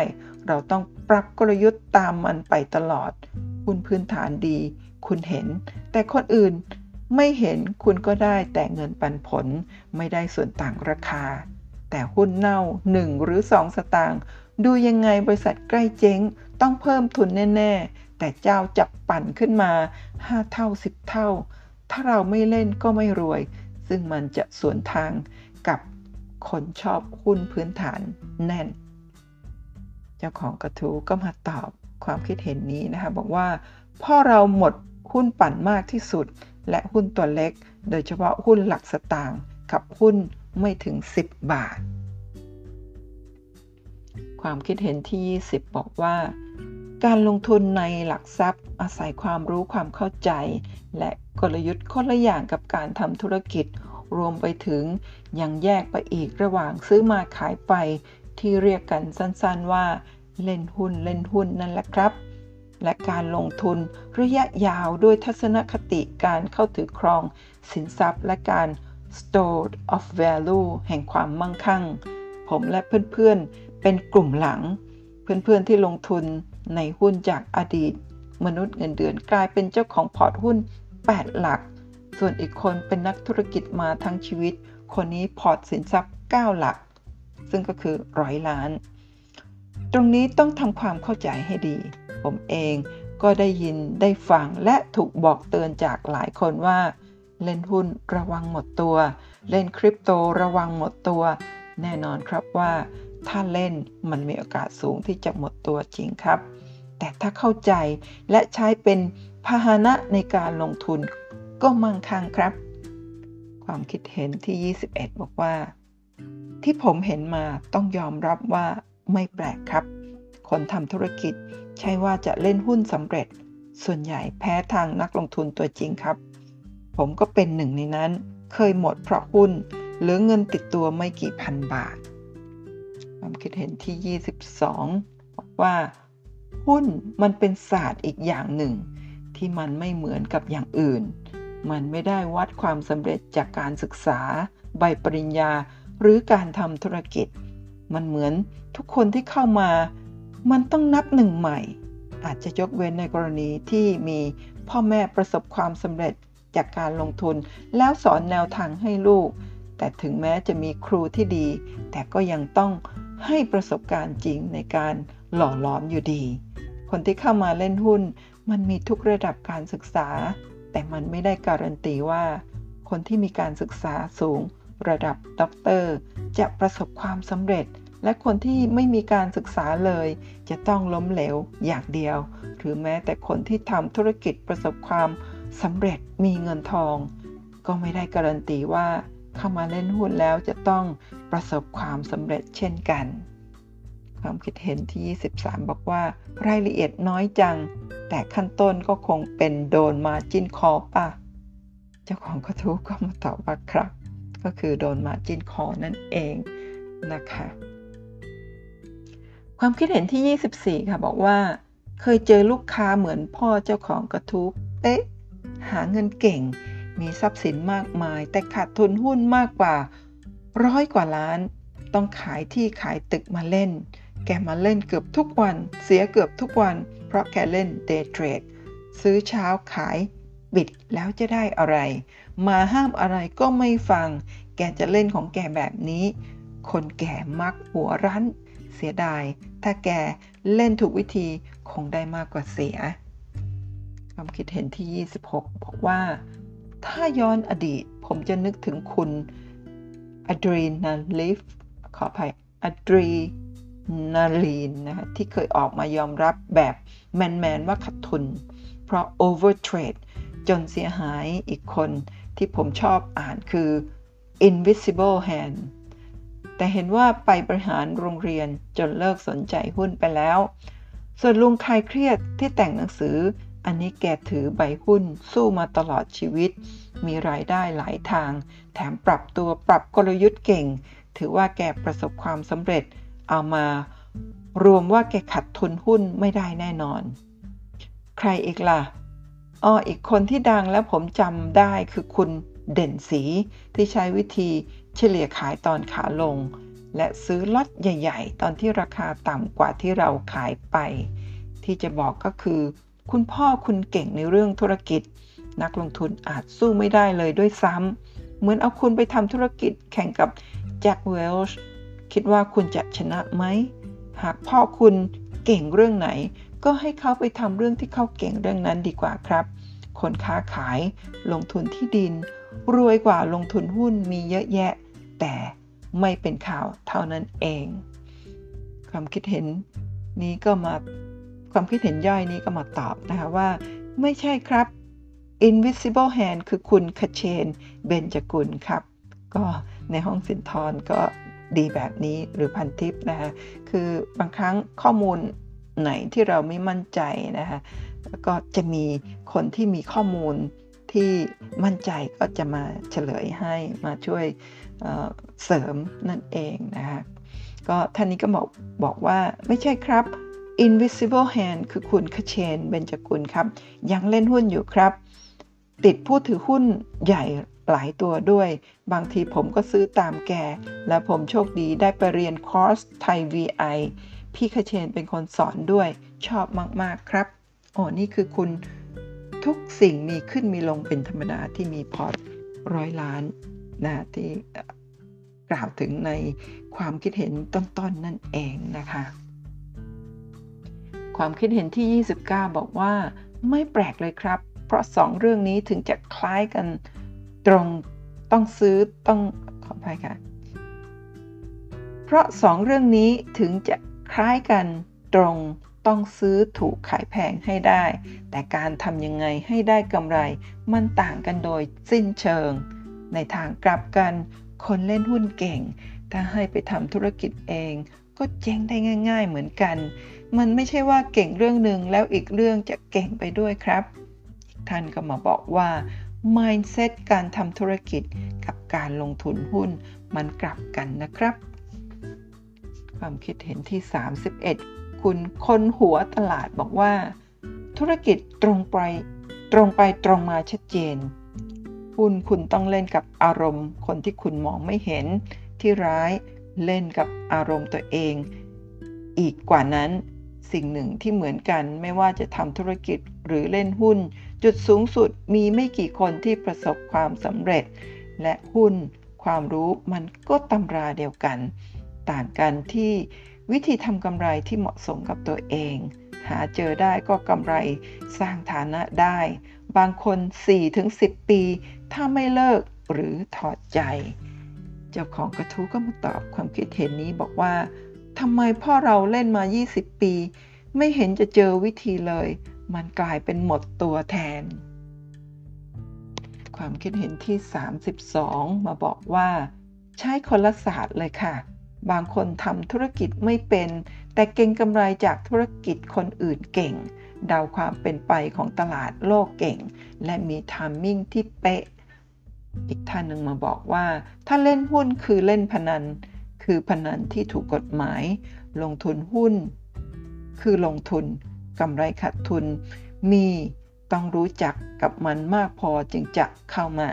เราต้องปรับกลยุทธ์ตามมันไปตลอด คุณพื้นฐานดี คุณเห็น แต่คนอื่นไม่เห็นคุณก็ได้แต่เงินปันผลไม่ได้ส่วนต่างราคา แต่หุ้นเน่า 1 หรือ 2 สตางค์ดูยังไงบริษัทใกล้เจ๊ง ต้องเพิ่มทุนแน่ ๆ แต่เจ้าจับปั่นขึ้นมา 5 เท่า 10 เท่า ถ้าเราไม่เล่นก็ไม่รวย ซึ่งมันจะสวนทางกับคนชอบหุ้นพื้นฐานแน่น เจ้าของกระทู้ก็มาตอบความคิดเห็นนี้นะคะ บอกว่าพ่อเราหมดหุ้นปั่นมากที่สุด และหุ้นตัวเล็ก โดยเฉพาะหุ้นหลักสตางค์กับหุ้น ไม่ถึง 10 บาท ความคิดเห็นที่ 20 บอกว่า การลงทุนในหลักทรัพย์ อาศัยความรู้ความเข้าใจ และกลยุทธ์คนละอย่างกับการทำธุรกิจ รวมไปถึงยังแยกไปอีกระหว่างซื้อมาขายไปที่เรียกกันสั้นๆว่าเล่นหุ้นเล่นหุ้นนั่นแหละครับ และการลงทุนระยะยาวด้วยทัศนคติการเข้าถือครอง สินทรัพย์และการ store of value แห่งความมั่งคั่ง ผมและเพื่อนๆ เป็นกลุ่มหลัง เพื่อนๆที่ลงทุนในหุ้นจากอดีต มนุษย์เงินเดือนกลายเป็นเจ้าของพอร์ตหุ้น 8 หลัก ส่วนอีกคนเป็นนักธุรกิจมาทั้งชีวิต คนนี้พอร์ตสินทรัพย์ 9 หลัก ซึ่งก็คือร้อยล้าน ตรงนี้ต้องทำความเข้าใจให้ดี ผมเองก็ได้ยินได้ฟังและถูกบอกเตือนจากหลายคนว่า เล่นหุ้นระวังหมดตัว เล่นคริปโตระวังหมดตัว แน่นอนครับว่า ถ้าเล่นมันมีโอกาสสูงที่จะหมดตัวจริงครับ แต่ถ้าเข้าใจและใช้เป็นพาหนะในการลงทุนก็มั่งคั่งครับ ความคิดเห็นที่ 21 บอกว่า ที่ผมเห็นมาต้องยอมรับว่าไม่แปลกครับ คนทำธุรกิจใช่ว่าจะเล่นหุ้นสำเร็จ ส่วนใหญ่แพ้ทางนักลงทุนตัวจริงครับ ผมก็เป็นหนึ่งในนั้น เคยหมดเพราะหุ้นหลือเงินติดตัวไม่กี่พันบาท ความคิดเห็นที่ 22 บอกว่า หุ้นมันเป็นศาสตร์อีกอย่างหนึ่ง ที่มันไม่เหมือนกับอย่างอื่น มันไม่ได้วัดความสำเร็จจากการศึกษา ใบปริญญา หรือการทำธุรกิจ มันเหมือนทุกคนที่เข้ามา มันต้องนับหนึ่งใหม่ อาจจะยกเว้นในกรณีที่มีพ่อแม่ประสบความสำเร็จ จากการลงทุน แล้วสอนแนวทางให้ลูก แต่ถึงแม้จะมีครูที่ดี แต่ก็ยังต้องให้ประสบการณ์จริงในการหล่อหลอมอยู่ดี คนที่เข้ามาเล่นหุ้น มันมีทุกระดับการศึกษา แต่มันไม่ได้การันตีว่า คนที่มีการศึกษาสูง ระดับด็อกเตอร์ จะประสบความสำเร็จและคนที่ไม่มีการศึกษาเลย จะต้องล้มเหลวอย่างเดียว หรือแม้แต่คนที่ทำธุรกิจประสบความ สำเร็จมีเงินทอง ก็ไม่ได้การันตีว่าเข้ามาเล่นหุ้นแล้วจะต้องประสบความสำเร็จเช่นกัน ความคิดเห็นที่ 23 บอกว่ารายละเอียดน้อยจัง แต่ขั้นต้นก็คงเป็นโดน margin call ป่ะ เจ้าของกระทู้ก็มาตอบว่าครับ ก็คือโดน margin call นั่นเองนะคะ ความคิดเห็นที่ 24 ค่ะบอกว่า เคยเจอลูกค้าเหมือนพ่อเจ้าของกระทู้เป๊ะ หาเงินเก่ง มีทรัพย์สินมากมาย แต่ขาดทุนหุ้นมากกว่าร้อยกว่าล้าน ต้องขายที่ขายตึกมาเล่น แกมาเล่นเกือบทุกวัน เสียเกือบทุกวัน เพราะแกเล่นเดย์เทรดซื้อเช้าขายบิดแล้วจะได้อะไร มาห้ามอะไรก็ไม่ฟัง แกจะเล่นของแกแบบนี้ คนแก่มักหัวรั้น เสียดาย ถ้าแกเล่นถูกวิธีคงได้มากกว่าเสีย ความคิดเห็นที่ 26 บอกว่า ถ้าย้อนอดีต ผมจะนึกถึงคุณอะดรีนาลิฟขออภัยอะดรีนาลีนนะคะที่เคยออกมายอมรับแบบแมน ๆ ว่าขาดทุน เพราะ overtrade จนเสียหายอีกคนที่ผมชอบอ่านคือ invisible hand แต่เห็นว่าไปบริหารโรงเรียนจนเลิกสนใจหุ้นไปแล้ว ส่วนลุงคลายเครียดที่แต่งหนังสือ อันนี้แกถือใบหุ้นสู้มาตลอดชีวิต มีรายได้หลายทาง แถมปรับตัวปรับกลยุทธ์เก่ง ถือว่าแกประสบความสำเร็จ เอามารวมว่าแกขัดทุนหุ้นไม่ได้แน่นอน ใครอีกล่ะอ้ออีกคนที่ดังแล้วผมจำได้คือคุณเด่นสีที่ใช้วิธีเฉลี่ยขายตอนขาลง และซื้อล็อตใหญ่ ๆ ตอนที่ราคาต่ำกว่าที่เราขายไป ที่จะบอกก็คือ คุณพ่อคุณเก่งในเรื่องธุรกิจ นักลงทุนอาจสู้ไม่ได้เลยด้วยซ้ำเหมือนเอาคุณไปทำธุรกิจแข่งกับแจ็คเวลช์คิดว่าคุณจะชนะไหม หากพ่อคุณเก่งเรื่องไหน ก็ให้เขาไปทำเรื่องที่เขาเก่งเรื่องนั้นดีกว่าครับ คนค้าขายลงทุนที่ดิน รวยกว่าลงทุนหุ้นมีเยอะแยะ แต่ไม่เป็นข่าวเท่านั้นเอง ความคิดเห็นนี้ก็มา ความคิดเห็นย่อยนี้ก็มาตอบนะคะว่า ไม่ใช่ครับ invisible hand คือคุณคเชน เบนจกุลครับ ก็ในห้องสินทรก็ดีแบบนี้หรือพันทิปนะคะคือบางครั้งข้อมูลไหนที่เราไม่มั่นใจนะคะก็จะมีคนที่มีข้อมูลที่มั่นใจก็จะมาเฉลยให้มาช่วยเสริมนั่นเองนะคะก็ท่านนี้ก็บอกบอกว่าไม่ใช่ครับ Invisible Hand คือคุณคเชนเบญจกุลครับ ยังเล่นหุ้นอยู่ครับ ติดผู้ถือหุ้นใหญ่หลายตัวด้วย บางทีผมก็ซื้อตามแก และผมโชคดีได้ไปเรียนคอร์สไทย VI พี่คเชนเป็นคนสอนด้วย ชอบมาก ๆ ครับ โอ้นี่คือคุณทุกสิ่งมีขึ้นมีลงเป็นธรรมดาที่มีพอร์ตร้อยล้านนะที่กล่าวถึงในความคิดเห็นต้นๆนนั่นเองนะคะ ความคิดเห็นที่ 29 บอกว่า ไม่แปลกเลยครับ เพราะ 2 เรื่องนี้ถึงจะคล้ายกันตรงต้องซื้อต้องขออภัยค่ะ เพราะ 2 เรื่องนี้ถึงจะคล้ายกันตรงต้องซื้อถูกขายแพงให้ได้ แต่การทำยังไงให้ได้กำไร มันต่างกันโดยสิ้นเชิง ในทางกลับกัน คนเล่นหุ้นเก่ง ถ้าให้ไปทำธุรกิจเอง ก็เจ๊งได้ง่าย ๆ เหมือนกัน มันไม่ใช่ว่าเก่งเรื่องหนึ่งแล้วอีกเรื่องจะเก่งไปด้วยครับ ท่านก็มาบอกว่า mindset การทำธุรกิจกับการลงทุนหุ้นมันกลับกันนะครับ ความคิดเห็นที่ 31 คุณคนหัวตลาดบอกว่า ธุรกิจตรงไปตรงไปตรงมาชัดเจน หุ้นคุณต้องเล่นกับอารมณ์ คนที่คุณมองไม่เห็นที่ร้ายเล่นกับอารมณ์ตัวเอง อีกกว่านั้น สิ่งหนึ่งที่เหมือนกัน ไม่ว่าจะทำธุรกิจหรือเล่นหุ้น จุดสูงสุดมีไม่กี่คนที่ประสบความสำเร็จ และหุ้น ความรู้มันก็ตำราเดียวกัน ต่างกันที่วิธีทำกำไรที่เหมาะสมกับตัวเอง หาเจอได้ก็กำไรสร้างฐานะได้ บางคน 4-10 ปี ถ้าไม่เลิกหรือถอดใจ เจ้าของกระทู้ก็มาตอบความคิดเห็นนี้บอกว่า ทำไมพ่อเราเล่นมา 20 ปี ไม่เห็นจะเจอวิธีเลย มันกลายเป็นหมดตัวแทน ความคิดเห็นที่ 32 มาบอกว่า ใช้คนละศาสตร์เลยค่ะ บางคนทำธุรกิจไม่เป็น แต่เก่งกำไรจากธุรกิจคนอื่นเก่ง เดาความเป็นไปของตลาดโลกเก่ง และมีทามมิ่งที่เป๊ะ อีกท่านหนึ่งมาบอกว่า ถ้าเล่นหุ้นคือเล่นพนัน คือพนันที่ถูกกฎหมาย ลงทุนหุ้น คือลงทุนกำไรขาดทุน มีต้องรู้จักกับมันมากพอจึงจะเข้ามา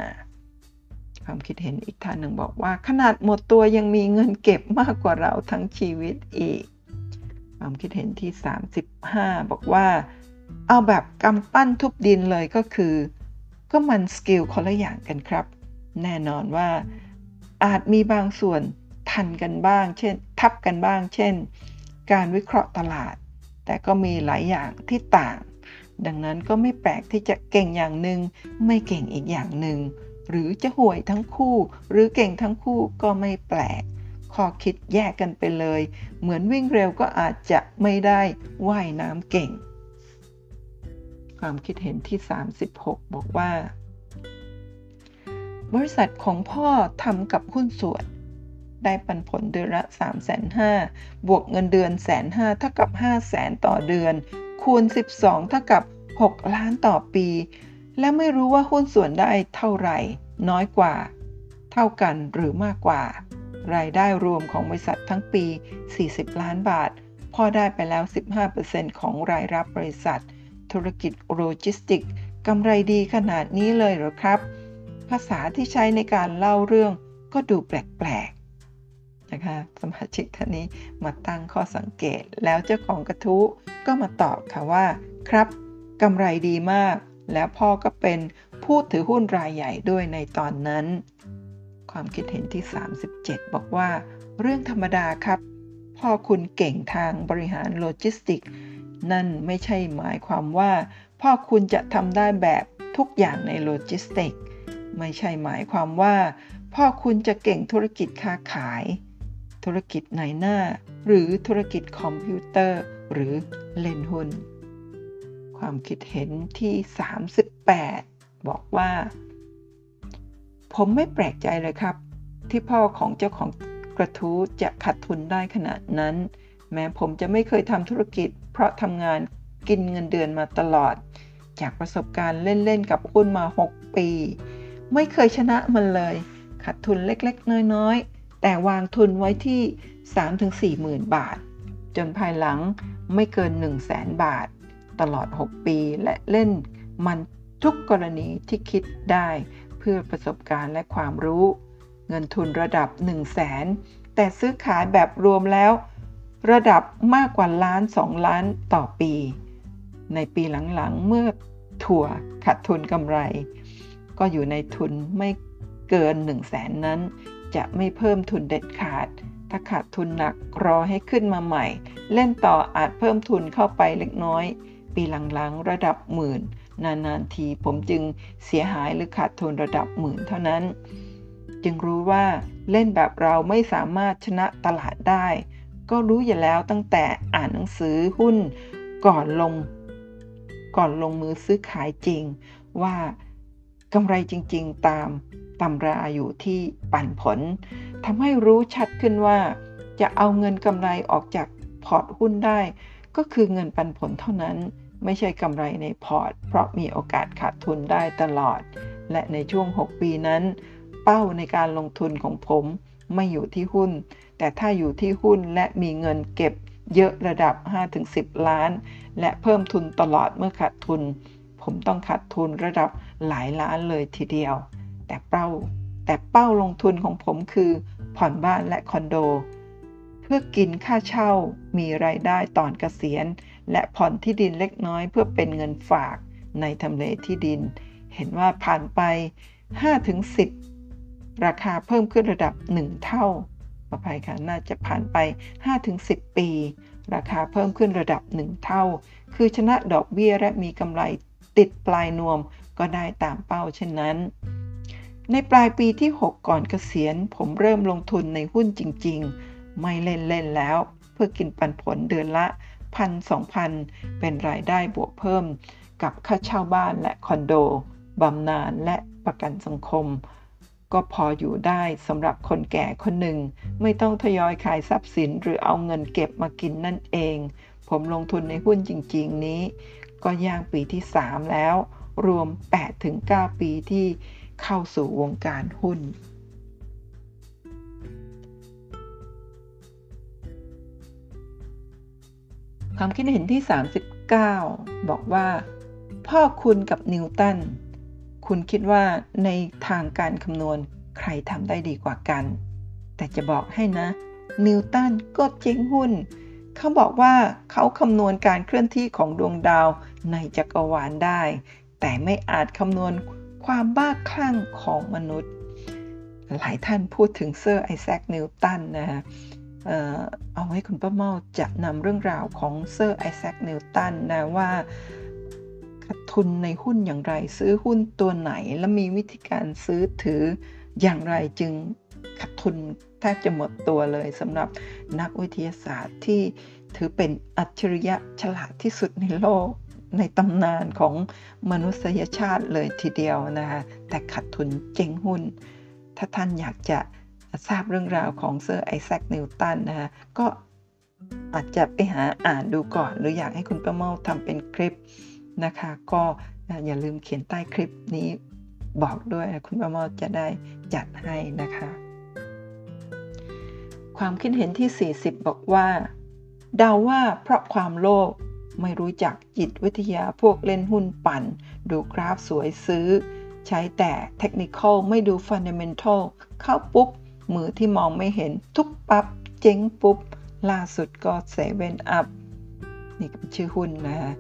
ความคิดเห็นอีกท่านหนึ่งบอกว่า ขนาดหมดตัวยังมีเงินเก็บมากกว่าเราทั้งชีวิตอีก ความคิดเห็นที่ 35 บอกว่า เอาแบบกำปั้นทุบดินเลยก็คือ ก็มันสกิลคนละอย่างกันครับ แน่นอนว่าอาจมีบางส่วน ทันกันบ้าง เช่น ทับกันบ้าง เช่น การวิเคราะห์ตลาด แต่ก็มีหลายอย่างที่ต่าง ดังนั้นก็ไม่แปลกที่จะเก่งอย่างหนึ่งไม่เก่งอีกอย่างหนึ่งหรือจะห่วยทั้งคู่ หรือเก่งทั้งคู่ก็ไม่แปลกข้อคิดแยกกันไปเลย เหมือนวิ่งเร็วก็อาจจะไม่ได้ว่ายน้ำเก่ง ความคิดเห็นที่ 36 บอกว่า บริษัทของพ่อทำกับหุ้นส่วน ได้ปันผลเดือนละ3 5 0 0 0บวกเงินเดือนแสนห้าเท่ากับ 5 0 0แสนต่อเดือน คูณ 12 เท่ากับ 6 ล้านต่อปี และไม่รู้ว่าหุ้นส่วนได้เท่าไหร่ น้อยกว่า เท่ากันหรือมากกว่า รายได้รวมของบริษัททั้งปี 40 ล้านบาท พ่อได้ไปแล้ว 15%ของรายรับบริษัท ธุรกิจโลจิสติกกำไรดีขนาดนี้เลยหรอครับ ภาษาที่ใช้ในการเล่าเรื่องก็ดูแปลก นะคะสมาชิกท่านนี้มาตั้งข้อสังเกต แล้วเจ้าของกระทู้ก็มาตอบค่ะว่า ครับกำไรดีมาก แล้วพ่อก็เป็นผู้ถือหุ้นรายใหญ่ด้วยในตอนนั้น ความคิดเห็นที่ 37 บอกว่า เรื่องธรรมดาครับ พ่อคุณเก่งทางบริหารโลจิสติก นั่นไม่ใช่หมายความว่า พ่อคุณจะทำได้แบบทุกอย่างในโลจิสติก ไม่ใช่หมายความว่า พ่อคุณจะเก่งธุรกิจค้าขาย ธุรกิจนายหน้า หรือธุรกิจคอมพิวเตอร์ หรือเล่นหุ้น ความคิดเห็นที่ 38 บอกว่า ผมไม่แปลกใจเลยครับ ที่พ่อของเจ้าของกระทู้จะขาดทุนได้ขนาดนั้น แม้ผมจะไม่เคยทำธุรกิจ เพราะทำงานกินเงินเดือนมาตลอด จากประสบการณ์เล่น ๆ กับหุ้นมา 6 ปี ไม่เคยชนะมันเลยขาดทุนเล็ก ๆ น้อย ๆ แต่วางทุนไว้ที่ 3-4หมื่นบาท จนภายหลังไม่เกิน 1 0 0 0 0แสนบาท ตลอด 6 ปีและเล่นมันทุกกรณีที่คิดได้เพื่อประสบการณ์และความรู้ เงินทุนระดับ 1 0 0 0 0แสนแต่ซื้อขายแบบรวมแล้ว ระดับมากกว่าล้าน 2 ล้านต่อปี ในปีหลังๆ เมื่อถั่วขาดทุนกำไร ก็อยู่ในทุนไม่เกิน 1 0 0 0 0แสนนั้น จะไม่เพิ่มทุนเด็ดขาด ถ้าขาดทุนหนักรอให้ขึ้นมาใหม่ เล่นต่ออาจเพิ่มทุนเข้าไปเล็กน้อย ปีหลังๆระดับหมื่น นานๆทีผมจึงเสียหายหรือขาดทุนระดับหมื่นเท่านั้น จึงรู้ว่าเล่นแบบเราไม่สามารถชนะตลาดได้ ก็รู้อยู่แล้วตั้งแต่อ่านหนังสือหุ้นก่อนลง ก่อนลงมือซื้อขายจริง ว่ากำไรจริง ๆ ตาม ตำราอยู่ที่ปันผลทำให้รู้ชัดขึ้นว่า จะเอาเงินกำไรออกจากพอร์ตหุ้นได้ ก็คือเงินปันผลเท่านั้น ไม่ใช่กำไรในพอร์ต เพราะมีโอกาสขาดทุนได้ตลอด และในช่วง 6 ปีนั้น เป้าในการลงทุนของผมไม่อยู่ที่หุ้น แต่ถ้าอยู่ที่หุ้นและมีเงินเก็บเยอะระดับ 5-10 ล้าน และเพิ่มทุนตลอดเมื่อขาดทุน ผมต้องขาดทุนระดับหลายล้านเลยทีเดียว แต่เป้า แต่เป้าลงทุนของผมคือผ่อนบ้านและคอนโด เพื่อกินค่าเช่ามีรายได้ตอนเกษียณ และผ่อนที่ดินเล็กน้อย เพื่อเป็นเงินฝากในทำเลที่ดิน เห็นว่าผ่านไป 5-10 ราคาเพิ่มขึ้นระดับ 1 เท่าขออภัยค่ะน่าจะผ่านไป 5-10 ปี ราคาเพิ่มขึ้นระดับ 1 เท่า คือชนะดอกเบี้ยและมีกำไรติดปลายนวมก็ได้ตามเป้าเช่นนั้น ในปลายปีที่ 6 ก่อนเกษียณ ผมเริ่มลงทุนในหุ้นจริง ๆ ไม่เล่นเล่นแล้ว เพื่อกินปันผลเดือนละพันสองพันเป็นรายได้บวกเพิ่ม กับค่าเช่าบ้านและคอนโดบำนาญและประกันสังคม ก็พออยู่ได้สำหรับคนแก่คนหนึ่ง ไม่ต้องทยอยขายทรัพย์สินหรือเอาเงินเก็บมากินนั่นเอง ผมลงทุนในหุ้นจริง ๆ นี้ ก็ย่างปีที่ 3 แล้ว รวม 8-9 ปีที่ เข้าสู่วงการหุ้น ความคิดเห็นที่ 39 บอกว่า พ่อคุณกับนิวตัน คุณคิดว่าในทางการคำนวณใครทำได้ดีกว่ากัน แต่จะบอกให้นะ นิวตันก็เจ๊งหุ้นเขาบอกว่าเขาคำนวณการเคลื่อนที่ของดวงดาวในจักรวาลได้ แต่ไม่อาจคำนวณ ความบ้าคลั่งของมนุษย์ หลายท่านพูดถึงเซอร์ไอแซคนิวตันนะฮะเอาไว้คุณป้าเมาจะนำเรื่องราวของเซอร์ไอแซคนิวตันนะว่าขาดทุนในหุ้นอย่างไร ซื้อหุ้นตัวไหน และมีวิธีการซื้อถืออย่างไรจึงขาดทุนแทบจะหมดตัวเลยสำหรับนักวิทยาศาสตร์ที่ถือเป็นอัจฉริยะฉลาดที่สุดในโลก ในตำนานของมนุษยชาติเลยทีเดียวนะคะแต่ขาดทุนเจ๊งหุ้น ถ้าท่านอยากจะทราบเรื่องราวของเซอร์ไอแซคนิวตันนะคะก็อาจจะไปหาอ่านดูก่อน หรืออยากให้คุณประเมาทำเป็นคลิปนะคะ ก็อย่าลืมเขียนใต้คลิปนี้บอกด้วยคุณประเมาจะได้จัดให้นะคะ ความคิดเห็นที่ 40 บอกว่าเดาว่าเพราะความโลภ ไม่รู้จักจิตวิทยาพวกเล่นหุ้นปั่น ดูกราฟสวยซื้อ ใช้แต่เทคนิคอลไม่ดูฟันเดเมนทัลเข้าปุ๊บ มือที่มองไม่เห็น ทุบปับ๊บเจ๊งปุ๊บ ล่าสุดก็เซเว่นอัพนี่เป็นชื่อหุ้นนะฮะ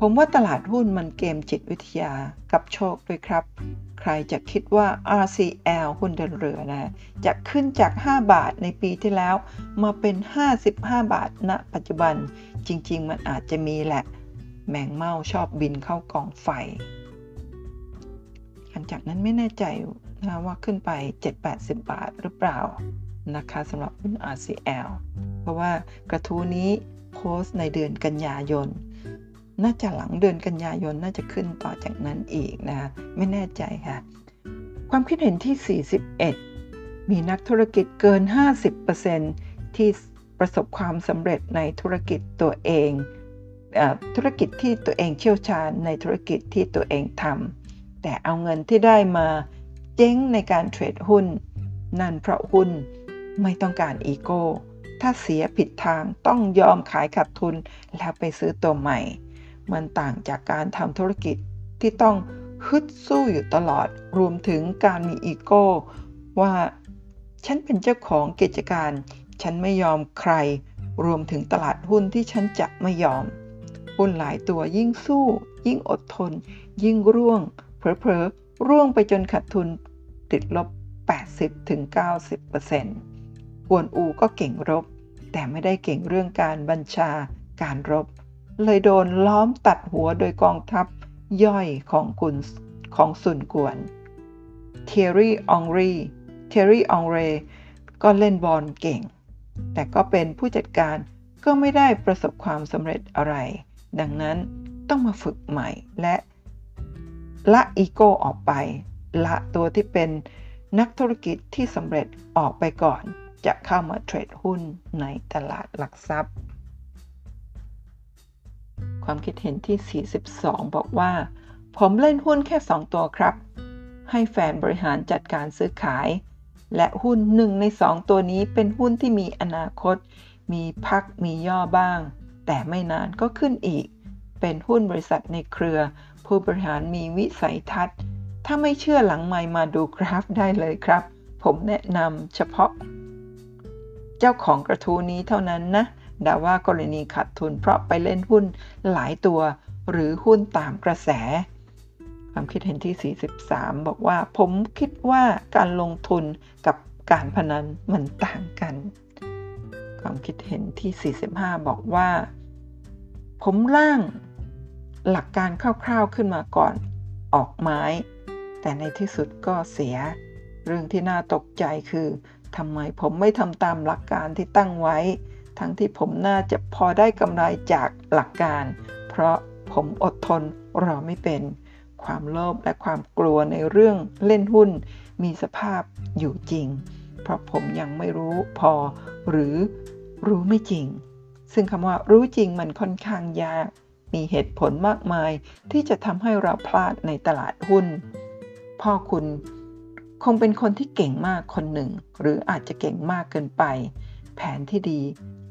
ผมว่าตลาดหุ้นมันเกมจิตวิทยากับโชคด้วยครับ ใครจะคิดว่า RCL หุ้นเดินเรือนะ จะขึ้นจาก 5 บาทในปีที่แล้ว มาเป็น 55 บาทณปัจจุบัน จริง ๆ มันอาจจะมีแหละ แมงเม่าชอบบินเข้ากองไฟ หลังจากนั้นไม่แน่ใจนะว่าขึ้นไป 7-80 บาทหรือเปล่านะคะสำหรับหุ้น RCL เพราะว่ากระทู้นี้โพสต์ในเดือนกันยายน น่าจะหลังเดือนกันยายนน่าจะขึ้นต่อจากนั้นอีกนะไม่แน่ใจค่ะ ความคิดเห็นที่ 41 มีนักธุรกิจเกิน 50%ที่ประสบความสำเร็จในธุรกิจตัวเองอธุรกิจที่ตัวเองเชี่ยวชาญในธุรกิจที่ตัวเองทำแต่เอาเงินที่ได้มาเจ๊งในการเทรดหุ้น นั่นเพราะหุ้นไม่ต้องการอีโก้ถ้าเสียผิดทางต้องยอมขายขาดทุนแล้วไปซื้อตัวใหม่ มันต่างจากการทำธุรกิจที่ต้องฮึดสู้อยู่ตลอด รวมถึงการมีอีโก้ ว่าฉันเป็นเจ้าของกิจการ ฉันไม่ยอมใคร รวมถึงตลาดหุ้นที่ฉันจะไม่ยอม หุ้นหลายตัวยิ่งสู้ ยิ่งอดทน ยิ่งร่วง เผลอๆ ร่วงไปจนขาดทุนติดลบ 80-90%กวนอูก็เก่งรบ แต่ไม่ได้เก่งเรื่องการบัญชาการรบ เลยโดนล้อมตัดหัวโดยกองทัพย่อยของกุนของซุนกวนเธียร์รี่อองรีเธียร์รี่อองรีก็เล่นบอลเก่ง แต่ก็เป็นผู้จัดการก็ไม่ได้ประสบความสำเร็จอะไร ดังนั้นต้องมาฝึกใหม่และ ละอีโก้ออกไป ละตัวที่เป็นนักธุรกิจที่สำเร็จออกไปก่อน จะเข้ามาเทรดหุ้นในตลาดหลักทรัพย์ ความคิดเห็นที่ 42 บอกว่า ผมเล่นหุ้นแค่ 2 ตัวครับ ให้แฟนบริหารจัดการซื้อขาย และหุ้นหนึ่งในสองตัวนี้เป็นหุ้นที่มีอนาคต มีพักมีย่อบ้าง แต่ไม่นานก็ขึ้นอีก เป็นหุ้นบริษัทในเครือ ผู้บริหารมีวิสัยทัศน์ ถ้าไม่เชื่อหลังไม่มาดูกราฟได้เลยครับ ผมแนะนำเฉพาะ เจ้าของกระทู้นี้เท่านั้นนะ ด่าว่ากรณีขาดทุนเพราะไปเล่นหุ้นหลายตัว หรือหุ้นตามกระแส ความคิดเห็นที่ 43 บอกว่าผมคิดว่าการลงทุนกับการพนันมันต่างกัน ความคิดเห็นที่ 45 บอกว่า ผมร่างหลักการคร่าวๆขึ้นมาก่อนออกไม้ แต่ในที่สุดก็เสีย เรื่องที่น่าตกใจคือทำไมผมไม่ทำตามหลักการที่ตั้งไว้ ทั้งที่ผมน่าจะพอได้กำไรจากหลักการ เพราะผมอดทนรอไม่เป็น ความโลภและความกลัวในเรื่องเล่นหุ้น มีสภาพอยู่จริง เพราะผมยังไม่รู้พอหรือรู้ไม่จริง ซึ่งคำว่ารู้จริงมันค่อนข้างยาก มีเหตุผลมากมายที่จะทำให้เราพลาดในตลาดหุ้น พ่อคุณคงเป็นคนที่เก่งมากคนหนึ่ง หรืออาจจะเก่งมากเกินไป แผนที่ดี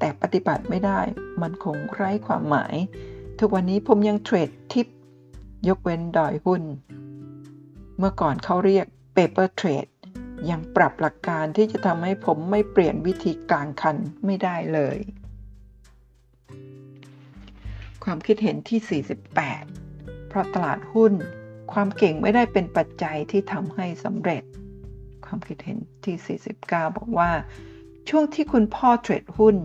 แต่ปฏิบัติไม่ได้ มันคงไร้ความหมาย ทุกวันนี้ผมยังเทรดทิป ยกเว้นดอยหุ้น เมื่อก่อนเขาเรียก paper trade ยังปรับหลักการที่จะทำให้ผมไม่เปลี่ยนวิธีกลางคันไม่ได้เลย ความคิดเห็นที่ 48 เพราะตลาดหุ้น ความเก่งไม่ได้เป็นปัจจัยที่ทำให้สำเร็จ ความคิดเห็นที่ 49 บอกว่า ช่วงที่คุณพ่อเทรดหุ้น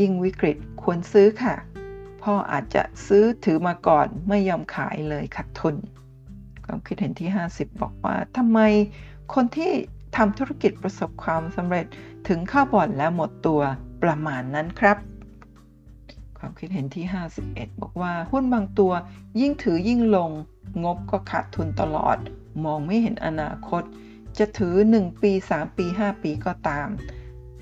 ยิ่งวิกฤตควรซื้อค่ะ พ่ออาจจะซื้อถือมาก่อนไม่ยอมขายเลยขาดทุน ความคิดเห็นที่ 50 บอกว่าทำไมคนที่ทำธุรกิจประสบความสำเร็จถึงเข้าบ่อนแล้วหมดตัวประมาณนั้นครับ ความคิดเห็นที่ 51 บอกว่าหุ้นบางตัวยิ่งถือยิ่งลง งบก็ขาดทุนตลอด มองไม่เห็นอนาคต จะถือ 1 ปี 3 ปี 5 ปีก็ตาม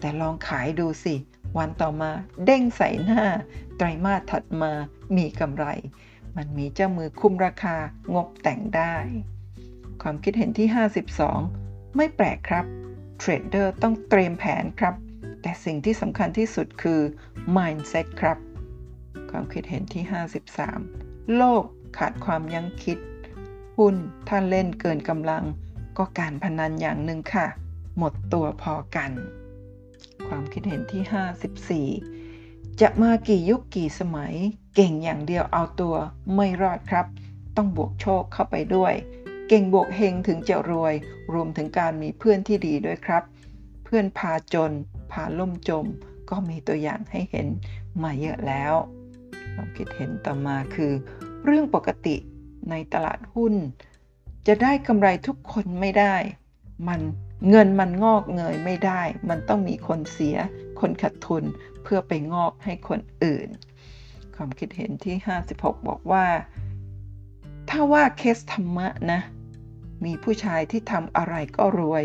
แต่ลองขายดูสิ วันต่อมาเด้งใส่หน้า ไตรมาสถัดมามีกำไร มันมีเจ้ามือคุมราคางบแต่งได้ ความคิดเห็นที่ 52 ไม่แปลกครับเทรดเดอร์ต้องเตรียมแผนครับ แต่สิ่งที่สำคัญที่สุดคือ mindset ครับ ความคิดเห็นที่ 53 โลกขาดความยั้งคิด หุ้นถ้าเล่นเกินกำลังก็การพนันอย่างหนึ่งค่ะ หมดตัวพอกัน ความคิดเห็นที่ 54 จะมากี่ยุคกี่สมัย เก่งอย่างเดียวเอาตัวไม่รอดครับ ต้องบวกโชคเข้าไปด้วย เก่งบวกเฮงถึงจะรวย รวมถึงการมีเพื่อนที่ดีด้วยครับ เพื่อนพาจน พาล่มจม ก็มีตัวอย่างให้เห็นมาเยอะแล้ว ความคิดเห็นต่อมาคือ เรื่องปกติในตลาดหุ้น จะได้กำไรทุกคนไม่ได้ มันเงินมันงอกเงยไม่ได้ มันต้องมีคนเสีย คนขาดทุนเพื่อไปงอกให้คนอื่น ความคิดเห็นที่ 56 บอกว่า ถ้าว่าเคสธรรมะนะ มีผู้ชายที่ทำอะไรก็รวย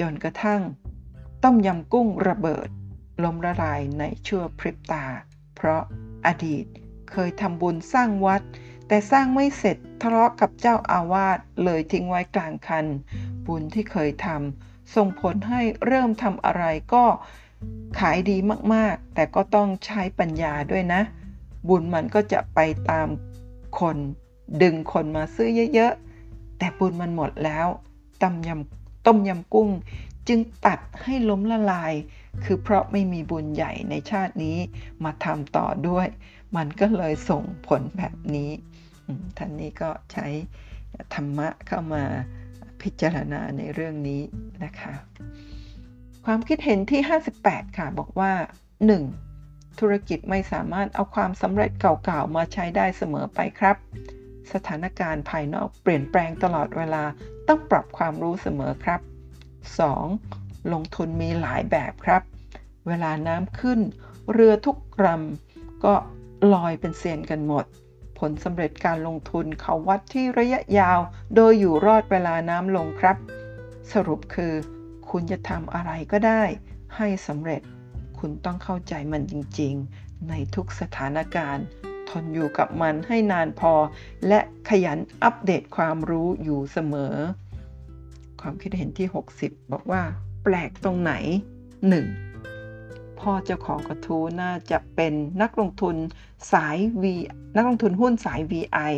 จนกระทั่ง ต้มยำกุ้งระเบิดล้มละลายในชั่วพริบตา เพราะอดีตเคยทำบุญสร้างวัด แต่สร้างไม่เสร็จทะเลาะกับเจ้าอาวาสเลยทิ้งไว้กลางคัน บุญที่เคยทำส่งผลให้เริ่มทำอะไรก็ขายดีมากๆ แต่ก็ต้องใช้ปัญญาด้วยนะ บุญมันก็จะไปตามคน ดึงคนมาซื้อเยอะๆ แต่บุญมันหมดแล้วต้มยำต้มยำกุ้ง จึงตัดให้ล้มละลาย คือเพราะไม่มีบุญใหญ่ในชาตินี้มาทำต่อด้วย มันก็เลยส่งผลแบบนี้ท่านนี้ก็ใช้ธรรมะเข้ามา พิจารณาในเรื่องนี้นะคะ ความคิดเห็นที่ 58 ค่ะ บอกว่า 1. ธุรกิจไม่สามารถเอาความสำเร็จเก่าๆ มาใช้ได้เสมอไปครับ สถานการณ์ภายนอกเปลี่ยนแปลงตลอดเวลาต้องปรับความรู้เสมอครับ 2. ลงทุนมีหลายแบบครับ เวลาน้ำขึ้น เรือทุกลำก็ลอยเป็นเซียนกันหมด ผลสำเร็จการลงทุนเขาวัดที่ระยะยาว โดยอยู่รอดเวลาน้ำลงครับ สรุปคือ คุณจะทำอะไรก็ได้ ให้สำเร็จ คุณต้องเข้าใจมันจริง ๆ ในทุกสถานการณ์ ทนอยู่กับมันให้นานพอ และขยันอัปเดตความรู้อยู่เสมอ ความคิดเห็นที่ 60 บอกว่า แปลกตรงไหน 1. พ่อเจ้าของกระทู้น่าจะเป็นนักลงทุนสาย V นักลงทุนหุ้นสาย VI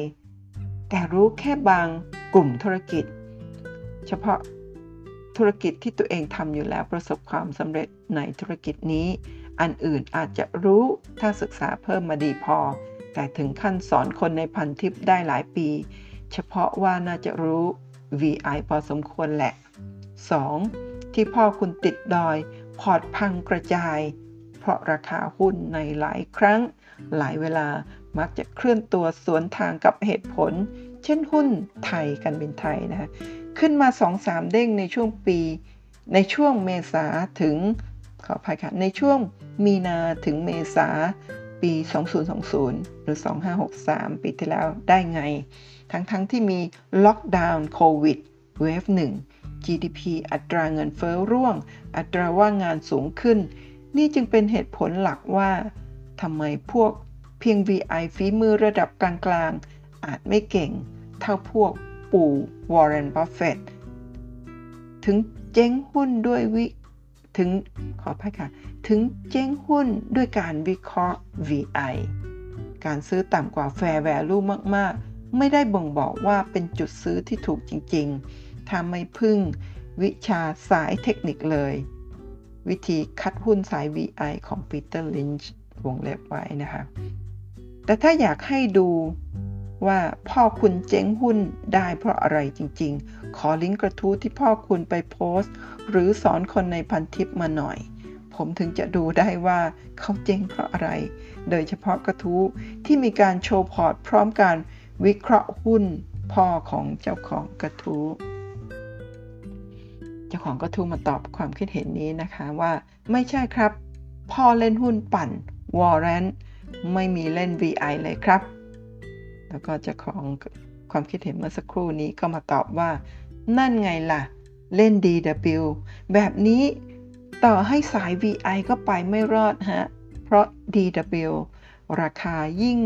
แต่รู้แค่บางกลุ่มธุรกิจ เฉพาะธุรกิจที่ตัวเองทำอยู่แล้วประสบความสำเร็จในธุรกิจนี้ อันอื่นอาจจะรู้ถ้าศึกษาเพิ่มมาดีพอ แต่ถึงขั้นสอนคนในพันทิปได้หลายปี เฉพาะว่าน่าจะรู้ VI พอสมควรแหละ 2. ที่พ่อคุณติดดอย พอร์ตพังกระจาย เพราะราคาหุ้นในหลายครั้ง หลายเวลามักจะเคลื่อนตัวสวนทางกับเหตุผล เช่นหุ้นไทยการบินไทยนะขึ้นมา 2-3 เด้งในช่วงปี ในช่วงเมษาถึงขออภัยค่ะในช่วงมีนาถึงเมษาปี 2020 หรือ 2563 ปีที่แล้วได้ไง ทั้งๆทที่มีล็อกดาวน์โควิดเวฟ1 GDP อัตราเงินเฟ้อร่วง อัตราว่างงานสูงขึ้น นี่จึงเป็นเหตุผลหลักว่าทำไมพวกเพียง VI ฝีมือระดับกลางๆ อาจไม่เก่ง เท่าพวกปู่วอร์เรนบัฟเฟตถึงเจ๊งหุ้นด้วยวิถึงขออภัยค่ะ ถึงเจ๊งหุ้นด้วยการวิเคราะห์ VI การซื้อต่ำกว่า Fair Value มาก ๆ ไม่ได้บ่งบอกว่าเป็นจุดซื้อที่ถูกจริง ๆ ถ้าไม่พึ่งวิชาสายเทคนิคเลย วิธีคัดหุ้นสาย VI ของปีเตอร์ลินช์วงเล็บไว้นะคะ แต่ถ้าอยากให้ดูว่าพ่อคุณเจ๊งหุ้นได้เพราะอะไรจริงๆ ขอลิงก์กระทู้ที่พ่อคุณไปโพสต์ หรือสอนคนในพันทิปมาหน่อย ผมถึงจะดูได้ว่าเขาเจ๊งเพราะอะไร โดยเฉพาะกระทู้ที่มีการโชว์พอร์ตพร้อมการวิเคราะห์หุ้นพ่อของเจ้าของกระทู้ จ้าของกระทู้มาตอบความคิดเห็นนี้นะคะว่า ไม่ใช่ครับ พ่อเล่นหุ้นปั่นวอร์เรนไม่มีเล่น VI เลยครับ แล้วก็เจ้าของความคิดเห็นเมื่อสักครู่นี้ก็มาตอบว่า นั่นไงล่ะ เล่น DW แบบนี้ต่อให้สาย VI ก็ไปไม่รอดฮะ เพราะ DW ราคายิ่ง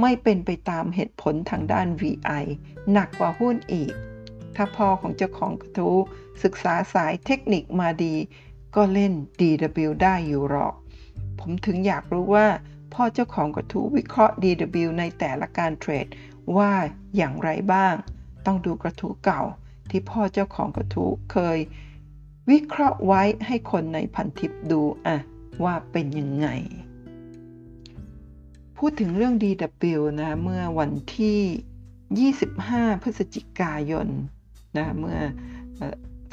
ไม่เป็นไปตามเหตุผลทางด้าน VI หนักกว่าหุ้นอีก ถ้าพ่อของเจ้าของกระทู้ศึกษาสายเทคนิคมาดี ก็เล่น DW ได้อยู่หรอก ผมถึงอยากรู้ว่า พ่อเจ้าของกระทู้วิเคราะห์ DW ในแต่ละการเทรด ว่าอย่างไรบ้าง ต้องดูกระทู้เก่า ที่พ่อเจ้าของกระทู้เคย วิเคราะห์ไว้ให้คนในพันทิปดูอะว่าเป็นยังไง พูดถึงเรื่อง DW นะเมื่อวันที่25 พฤศจิกายน นะเมื่อ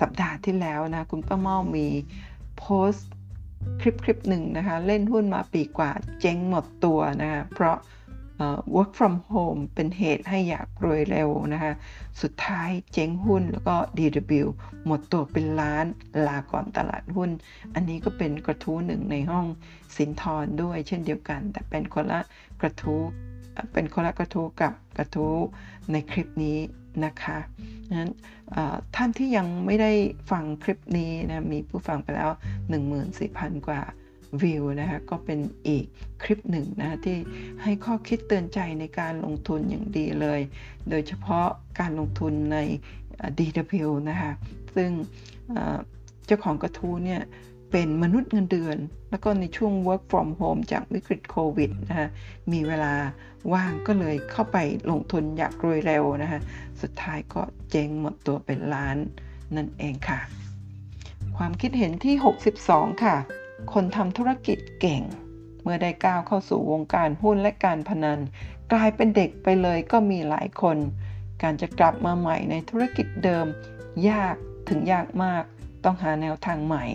สัปดาห์ที่แล้วนะคุณป้าเม่ามีโพสต์คลิปคลิปหนึ่งนะคะเล่นหุ้นมาปีกว่าเจ๊งหมดตัวนะคะเพราะ work from home เป็นเหตุให้อยากรวยเร็วนะคะสุดท้ายเจ๊งหุ้นแล้วก็ DW หมดตัวเป็นล้านลาก่อนตลาดหุ้น อันนี้ก็เป็นกระทู้หนึ่งในห้องสินทรด้วยเช่นเดียวกัน แต่เป็นคนละกระทู้เป็นคนละกระทู้กับกระทู้ในคลิปนี้ นะคะนั้นท่านที่ยังไม่ได้ฟังคลิปนี้นะมีผู้ฟังไปแล้ว 14,000 กว่าวิวนะคะก็เป็นอีกคลิปหนึ่งนะที่ให้ข้อคิดเตือนใจในการลงทุนอย่างดีเลย โดยเฉพาะการลงทุนใน DW นะคะซึ่งเจ้าของกระทู้เนี่ย เป็นมนุษย์เงินเดือน แล้วก็ในช่วง work from home จากวิกฤตโควิดนะคะมีเวลาว่างก็เลยเข้าไปลงทุนอยากรวยเร็วนะคะสุดท้ายก็เจ๊งหมดตัวเป็นล้านนั่นเองค่ะ ความคิดเห็นที่ 62 ค่ะ คนทำธุรกิจเก่ง เมื่อได้ก้าวเข้าสู่วงการหุ้นและการพนัน กลายเป็นเด็กไปเลยก็มีหลายคน การจะกลับมาใหม่ในธุรกิจเดิม ยากถึงยากมาก ต้องหาแนวทางใหม่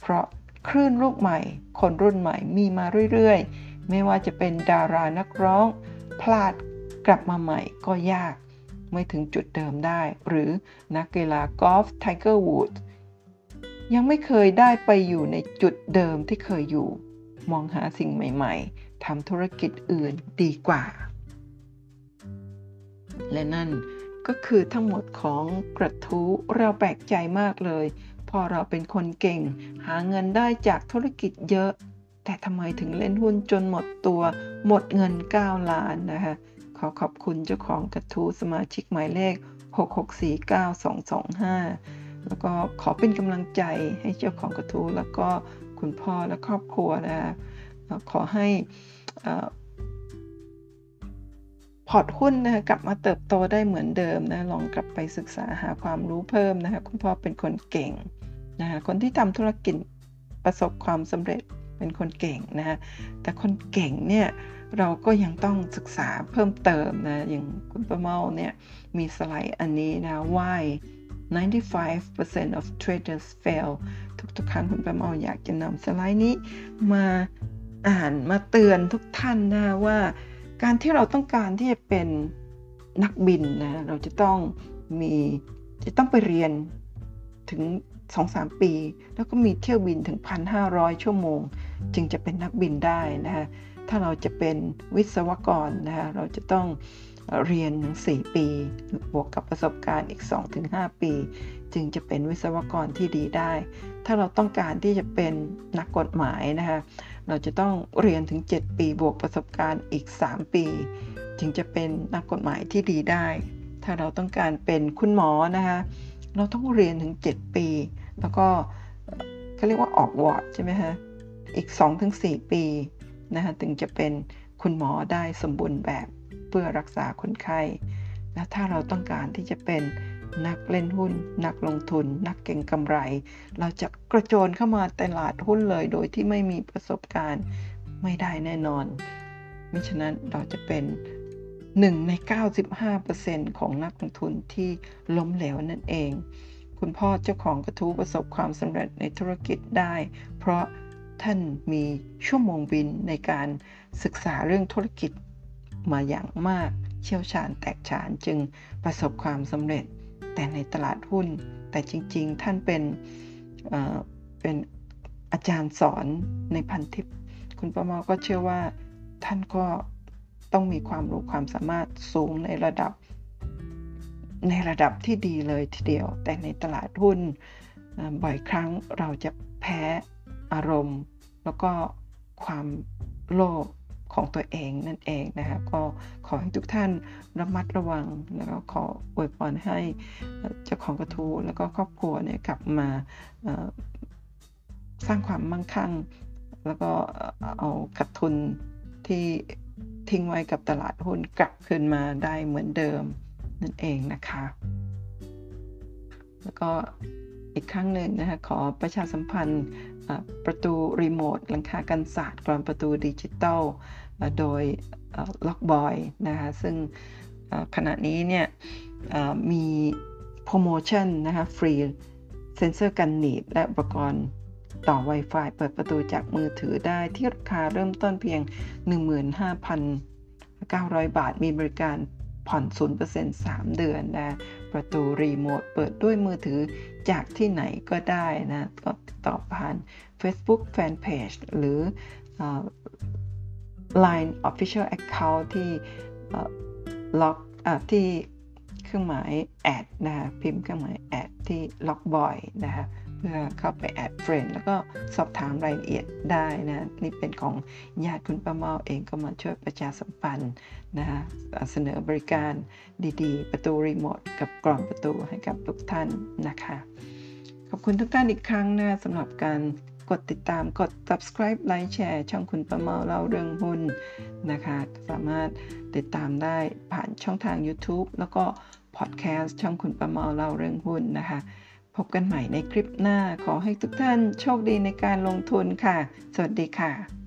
เพราะคลื่นลูกใหม่ คนรุ่นใหม่มีมาเรื่อยๆ ไม่ว่าจะเป็นดารานักร้อง พลาดกลับมาใหม่ก็ยาก ไม่ถึงจุดเดิมได้ หรือนักกีฬากอล์ฟไทเกอร์วูดยังไม่เคยได้ไปอยู่ในจุดเดิมที่เคยอยู่ มองหาสิ่งใหม่ๆทำธุรกิจอื่นดีกว่า และนั่นก็คือทั้งหมดของกระทู้เราแปลกใจมากเลย พอเราเป็นคนเก่ง หาเงินได้จากธุรกิจเยอะ แต่ทำไมถึงเล่นหุ้นจนหมดตัว หมดเงิน 9 ล้านนะคะขอขอบคุณเจ้าของกระทู้สมาชิกหมายเลข 6649225 แล้วก็ขอเป็นกำลังใจให้เจ้าของกระทู้แล้วก็คุณพ่อและครอบครัวนะขอให้พอร์ตหุ้นนะคะกลับมาเติบโตได้เหมือนเดิมนะลองกลับไปศึกษาหาความรู้เพิ่มนะคะคุณพ่อเป็นคนเก่ง นะคะคนที่ทำธุรกิจประสบความสำเร็จเป็นคนเก่งนะคะแต่คนเก่งเนี่ยเราก็ยังต้องศึกษาเพิ่มเติมนะอย่างคุณประเมาเนี่ยมีสไลด์อันนี้นะ why 95% of traders fail ทุกๆครั้งคุณประเมาอยากจะนำสไลด์นี้มาอ่านมาเตือนทุกท่านนะว่า การที่เราต้องการที่จะเป็นนักบินนะเราจะต้องมีจะต้องไปเรียนถึง 2-3 ปี แล้วก็มีเที่ยวบินถึง 1,500 ชั่วโมง จึงจะเป็นนักบินได้นะคะถ้าเราจะเป็นวิศวกรนะคะเราจะต้องเรียนถึง 4 ปี บวกกับประสบการณ์อีก 2-5 ปี จึงจะเป็นวิศวกรที่ดีได้ ถ้าเราต้องการที่จะเป็นนักกฎหมายนะคะเราจะต้องเรียนถึง 7 ปี บวกประสบการณ์อีก 3 ปี จึงจะเป็นนักกฎหมายที่ดีได้ ถ้าเราต้องการเป็นคุณหมอนะคะเราต้องเรียนถึง 7 ปี แล้วก็เขาเรียกว่าออกวอร์ดใช่ไหมฮะ อีก 2-4 ปีนะคะถึงจะเป็นคุณหมอได้สมบูรณ์แบบเพื่อรักษาคนไข้และถ้าเราต้องการที่จะเป็นนักเล่นหุ้น นักลงทุน นักเก็งกำไร เราจะกระโจนเข้ามาตลาดหุ้นเลยโดยที่ไม่มีประสบการณ์ไม่ได้แน่นอนมิฉะนั้นเราจะเป็น 1 ใน 95%ของนักลงทุนที่ล้มเหลวนั่นเอง คุณพ่อเจ้าของกระทู้ประสบความสำเร็จในธุรกิจได้ เพราะท่านมีชั่วโมงบินในการศึกษาเรื่องธุรกิจมาอย่างมาก เชี่ยวชาญแตกฉานจึงประสบความสำเร็จ แต่ในตลาดหุ้น แต่จริงๆ ท่านเป็นเป็นอาจารย์สอนในพันทิป คุณประมาก็เชื่อว่าท่านก็ต้องมีความรู้ความสามารถสูงในระดับ ในระดับที่ดีเลยทีเดียว แต่ในตลาดหุ้นบ่อยครั้งเราจะแพ้อารมณ์ แล้วก็ความโลภของตัวเองนั่นเองนะคะก็ขอให้ทุกท่านระมัดระวัง แล้วก็ขออวยพรให้เจ้าของกระทู้แล้วก็ครอบครัวเนี่ยกลับมาสร้างความมั่งคั่ง แล้วก็เอากัดทุนที่ทิ้งไว้กับตลาดหุ้นกลับคืนมาได้เหมือนเดิม นั่นเองนะคะ แล้วก็อีกครั้งหนึ่งนะคะขอประชาสัมพันธ์ประตูรีโมทหลังคากันศาสตร์กรอนประตูดิจิตอลโดยล็อกบอยนะคะซึ่งขณะนี้เนี่ยมีโปรโมชั่นนะคะฟรีเซ็นเซอร์กันหนีบและอุปกรณ์ต่อ Wi-Fi เปิดประตูจากมือถือได้ที่ราคาเริ่มต้นเพียง 15,900 บาท มีบริการ ผ่อน 0% 3 เดือนนะ ประตูรีโมทเปิดด้วยมือถือจากที่ไหนก็ได้นะก็ติดต่อผ่าน Facebook Fanpage หรือ Line Official Account ที่ล็อกที่เครื่องหมาย add นะคะพิมพ์เครื่องหมาย add ที่ล็อกบอยนะคะเพื่อเข้าไป add friend แล้วก็สอบถามรายละเอียดได้นะ นี่เป็นของญาติคุณป้าเมาเองก็มาช่วยประชาสัมพันธ์ นะคะเสนอบริการดีๆ ประตูรีโมทกับกล่องประตูให้กับทุกท่านนะคะ ขอบคุณทุกท่านอีกครั้งนะสำหรับการกดติดตามกด subscribe ไลค์แชร์ช่องคุณประเมาเล่าเรื่องหุ้นนะคะ สามารถติดตามได้ผ่านช่องทาง YouTube แล้วก็พอดแคสต์ช่องคุณประเมาเล่าเรื่องหุ้นนะคะ พบกันใหม่ในคลิปหน้าขอให้ทุกท่านโชคดีในการลงทุนค่ะ สวัสดีค่ะ